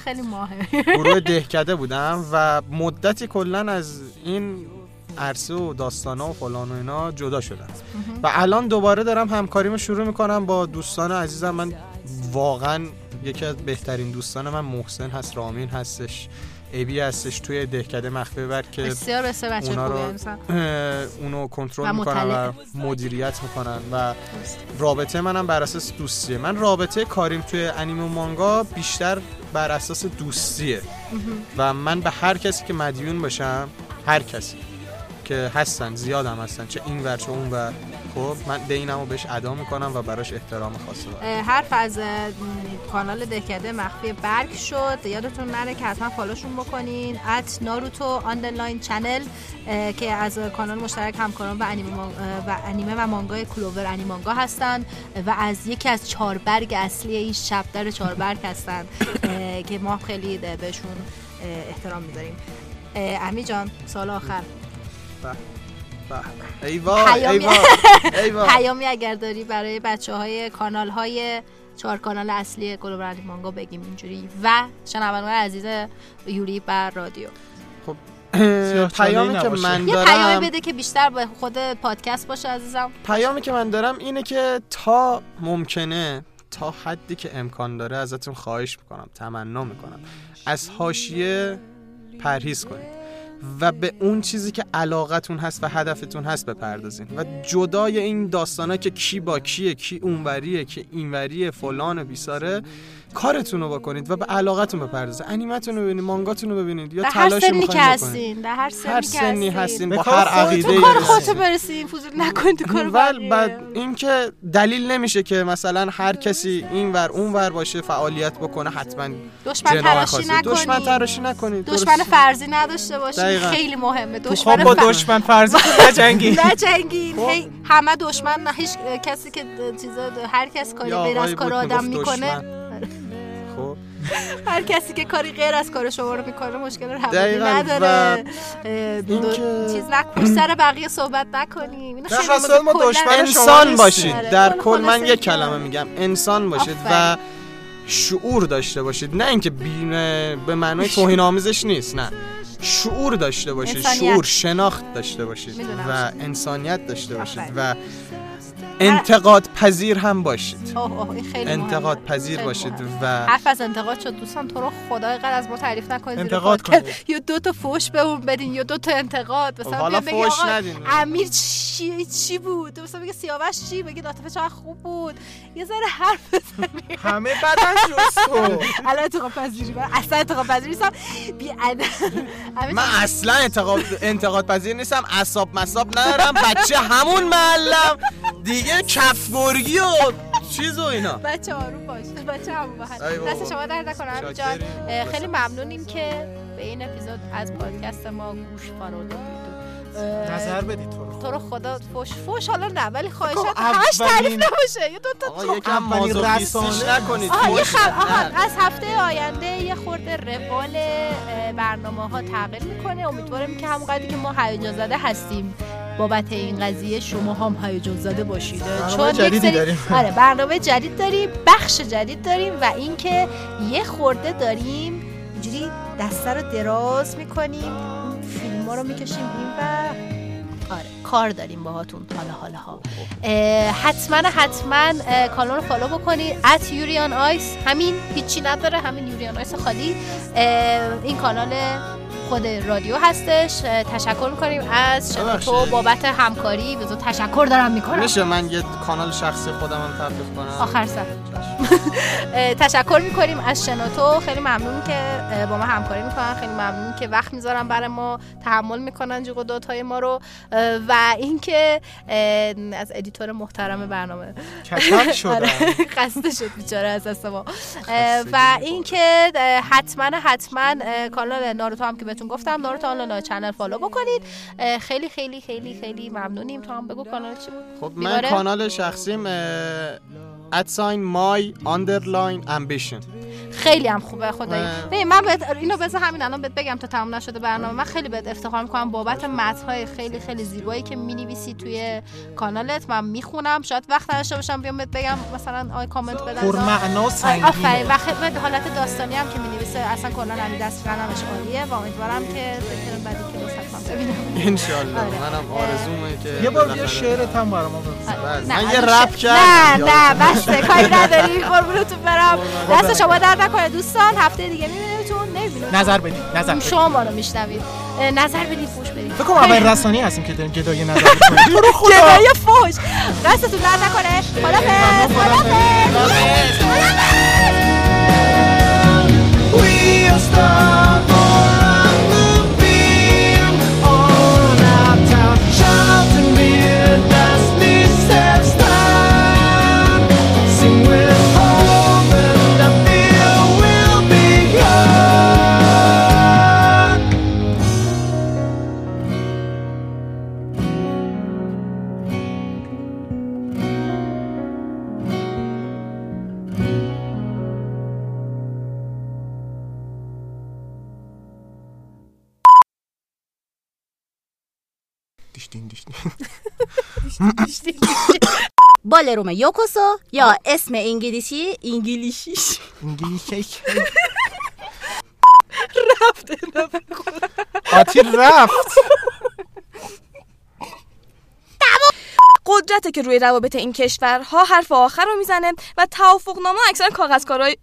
گروه دهکده بودم و مدتی کلا از این عرصه و داستانا و فلان و اینا جدا شدم. و الان دوباره دارم همکاریمو شروع می‌کنم با دوستان عزیزم. من واقعا یکی از بهترین دوستان من محسن هست رامین هستش ابی هستش توی دهکده مخفی بر که بسیار بسیار بچه اونا رو اونو کنترل می‌کنن و. مدیریت می‌کنن و رابطه منم بر اساس دوستیه. من رابطه کاریم توی انیمه مانگا بیشتر بر اساس دوستیه. و من به هر کسی که مدیون باشم هر کسی که هستن زیادم هستن چه این ور چه اون ور خب من دینمو بهش ادا می‌کنم و براش احترام اه، حرف از کانال دهکده مخفی برگ شد. یادتون نره که حتما follow شون بکنین. at Naruto underline channel که از کانال مشترک همکاران و انیمه, و انیمه و مانگای کلوور انیمانگا هستن و از یکی از چهار برگ اصلی این شبدر چهار برگ هستن که ما خیلی بهشون احترام می‌ذاریم. امی جان سال آخر. ای پیامی اگر داری برای بچه های کانال های چهار کانال اصلی گلوبال مانگا بگیم اینجوری. و شنوندگان عزیز یوری بر رادیو. خب پیامی که. من یه پیامی دارم بده که بیشتر به خود پادکست باشه عزیزم. پیامی که من دارم اینه که تا ممکنه تا حدی که امکان داره ازتون خواهش می‌کنم تمنا می‌کنم. از حاشیه پرهیز کنید. و به اون چیزی که علاقتون هست و هدفتون هست بپردازین. و جدای این داستانا که کی با کیه کی اونوریه کی اینوریه فلان و بیساره کارتون رو بکنید و به علاقتون بپردازید انیمتون رو ببینید مانگاتون رو ببینید یا تلاشی سنی که هستین در هر سنی هر سنی هستین. با هر عقیده تو کار خودتو برسین فضول نکن تو کار ول بقیه. بعد این که دلیل نمیشه که مثلا هر کسی این ور اون ور باشه فعالیت بکنه حتما دشمن تراشی. نکنید دشمن تراشی نکنید دشمن. فرضی نداشته باشین دقیقاً. خیلی مهمه دشمن با دشمن فرضی خود نجنگی نجنگین هی همه دشمن نه هیچ کسی که چیزا هر کس کاری غیر از کار آدم می‌کنه. خب هر کسی که کاری غیر از کار شما رو می‌کنه مشکل روانی دقیقاً. نداره چیز نکن سر بقیه صحبت نکنیم اصل ما دشمن انسان. باشید آره، در کل من یک. کلمه میگم انسان باشید و. شعور داشته باشید نه اینکه بی- به معنای توهین آمیزش نیست نه شعور داشته باشید. شعور شناخت داشته باشید. و انسانیت داشته باشید. و انتقاد پذیر هم باشید. اوه اوه این خیلی انتقاد مهمه. پذیر خیلی باشید مهمه. و حرف از انتقاد شد دوستان تو رو خدای قد از ما تعریف نکنید انتقاد. کنید. یا دو تا فوش به اون بدین یا دو تا انتقاد. مثلا حالا آقا ندین. امیر چی چی بود؟ مثلا بگه سیاوش چی؟ بگی عاطفه چقدر خوب بود. یه ذره حرف بزنی همه بدن جز تو الان انتقاد پذیری من اصلا انتقاد پذیری نیستم. بی من اصلا انتقاد انتقاد پذیر نیستم. اصاب مصاب ندارم. بچه همون محلم. دیگه کفگرگی و چیز و اینا. بچه آروم باش. بچه بابا. دست شما درد نکنه همین جان خیلی ممنونیم که به این اپیزود از پادکست ما گوش فرا دادید نظر بدید تو. تو رو خدا فوش فوش حالا نه ولی خواهشات همش تعریف نباشه. یه دو تا یکم مازوخیستیش رسانه- نکنید آها خب از هفته آینده یه خورده روال برنامه ها تغییر می‌کنه. امیدوارم که همون قدری که ما هیجان زده هستیم بابت این قضیه شما هم هیجان زده باشید. برنامه چون یک جدیدی سری- داریم. آره برنامه جدید داریم بخش جدید داریم و اینکه یه خورده داریم اینجوری دسته رو دراز می‌کنیم. فیلم رو می‌کشیم این و آره کار داریم باهاتون حالا حالا ها حتما حتما کانال رو follow بکنید at Yuri on Ice همین هیچی نداره همین Yuri on Ice خالی. این کانال خود رادیو هستش. تشکر می‌کنیم از شما تو. بابت همکاری. به تو تشکر دارم می‌کنم. میشه من یه کانال شخصی خودم هم تبلیغ کنم؟ آخر سر. تشکر می‌کنیم از شنوتو. خیلی ممنون که با ما همکاری می‌کنن. خیلی ممنون که وقت می‌ذارن برای ما تحمل می‌کنن جیغ و دادهای ما رو. و اینکه از editor محترم برنامه. شدم. آره، خسته شد بیچاره از دست ما. و اینکه حتما حتما کانال ناروتو هم که بهتون گفتم. Naruto underline channel follow بکنید. خیلی خیلی خیلی خیلی ممنونیم. تو هم بگو کانال چی بود. خب من؟ کانال شخصیم at sign my underline ambition. خیلی هم خوبه خدایی. ببین من بهت اینو بذار همین الان بهت بگم تا تمام نشده برنامه. من خیلی بهت افتخار می‌کنم. بابت متن‌های خیلی خیلی زیبایی که می‌نویسی توی کانالت من می‌خونم. شاید وقت نداشته باشم بیام بهت بگم. مثلا آی کامنت بدم پرمعنا و آی- سنگینه. آفرین. و خیلی به حالت داستانی هم که می‌نویسه اصلا کلا همین دست قلمش عالیه و امیدوارم که فکر بعدی که ببینم. انشالله. آره. منم آرزومه که یه بار بیا شعرت هم برام بله. نه، من یه رپ کردم. نه نه. بسته کاری نداری. قربونتون برم. خدا دست شما درد نکنه دوستان. هفته دیگه میبینیمتون. نمی‌بینیم نظر بدید نظر. شما ما رو میشنوید. نظر بدید فوش بدید. فکر کنم اول رسانی هستیم که داریم گدای نظر می‌کنیم. تو رو خدا. گدای فوش. دستتون درد نکنه. خدافظ خدافظ. We are stars بالروم یوکوسو یا اسم انگلیسی انگلیشیش انگلیسی آتی رفت قدرته که روی روابط این کشورها حرف آخر رو میزنه و توافقنامه اکثرا کاغذکارای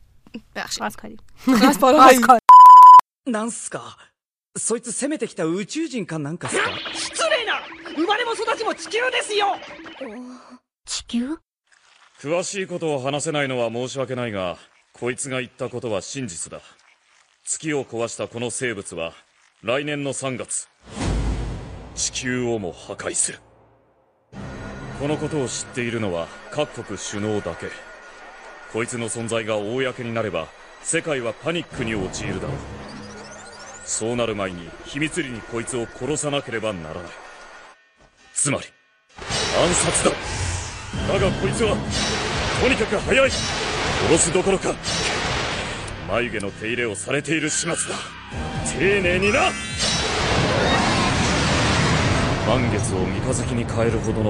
بخشید کاری کاغذکارای なんすか そいつ攻めてきた宇宙人かなんかっすか？失礼な！生まれも育ちも地球ですよ！地球？詳しいことを話せないのは申し訳ないがこいつが言ったことは真実だ。月を壊したこの生物は来年の3月地球をも破壊する。このことを知っているのは各国首脳だけ。こいつの存在が公になれば世界はパニックに陥るだろうそうなる前に秘密裏にこいつを殺さなければならない。つまり暗殺だ。だがこいつはとにかく早い。殺すどころか眉毛の手入れをされている始末だ。丁寧にな。満月を三日月に変えるほどの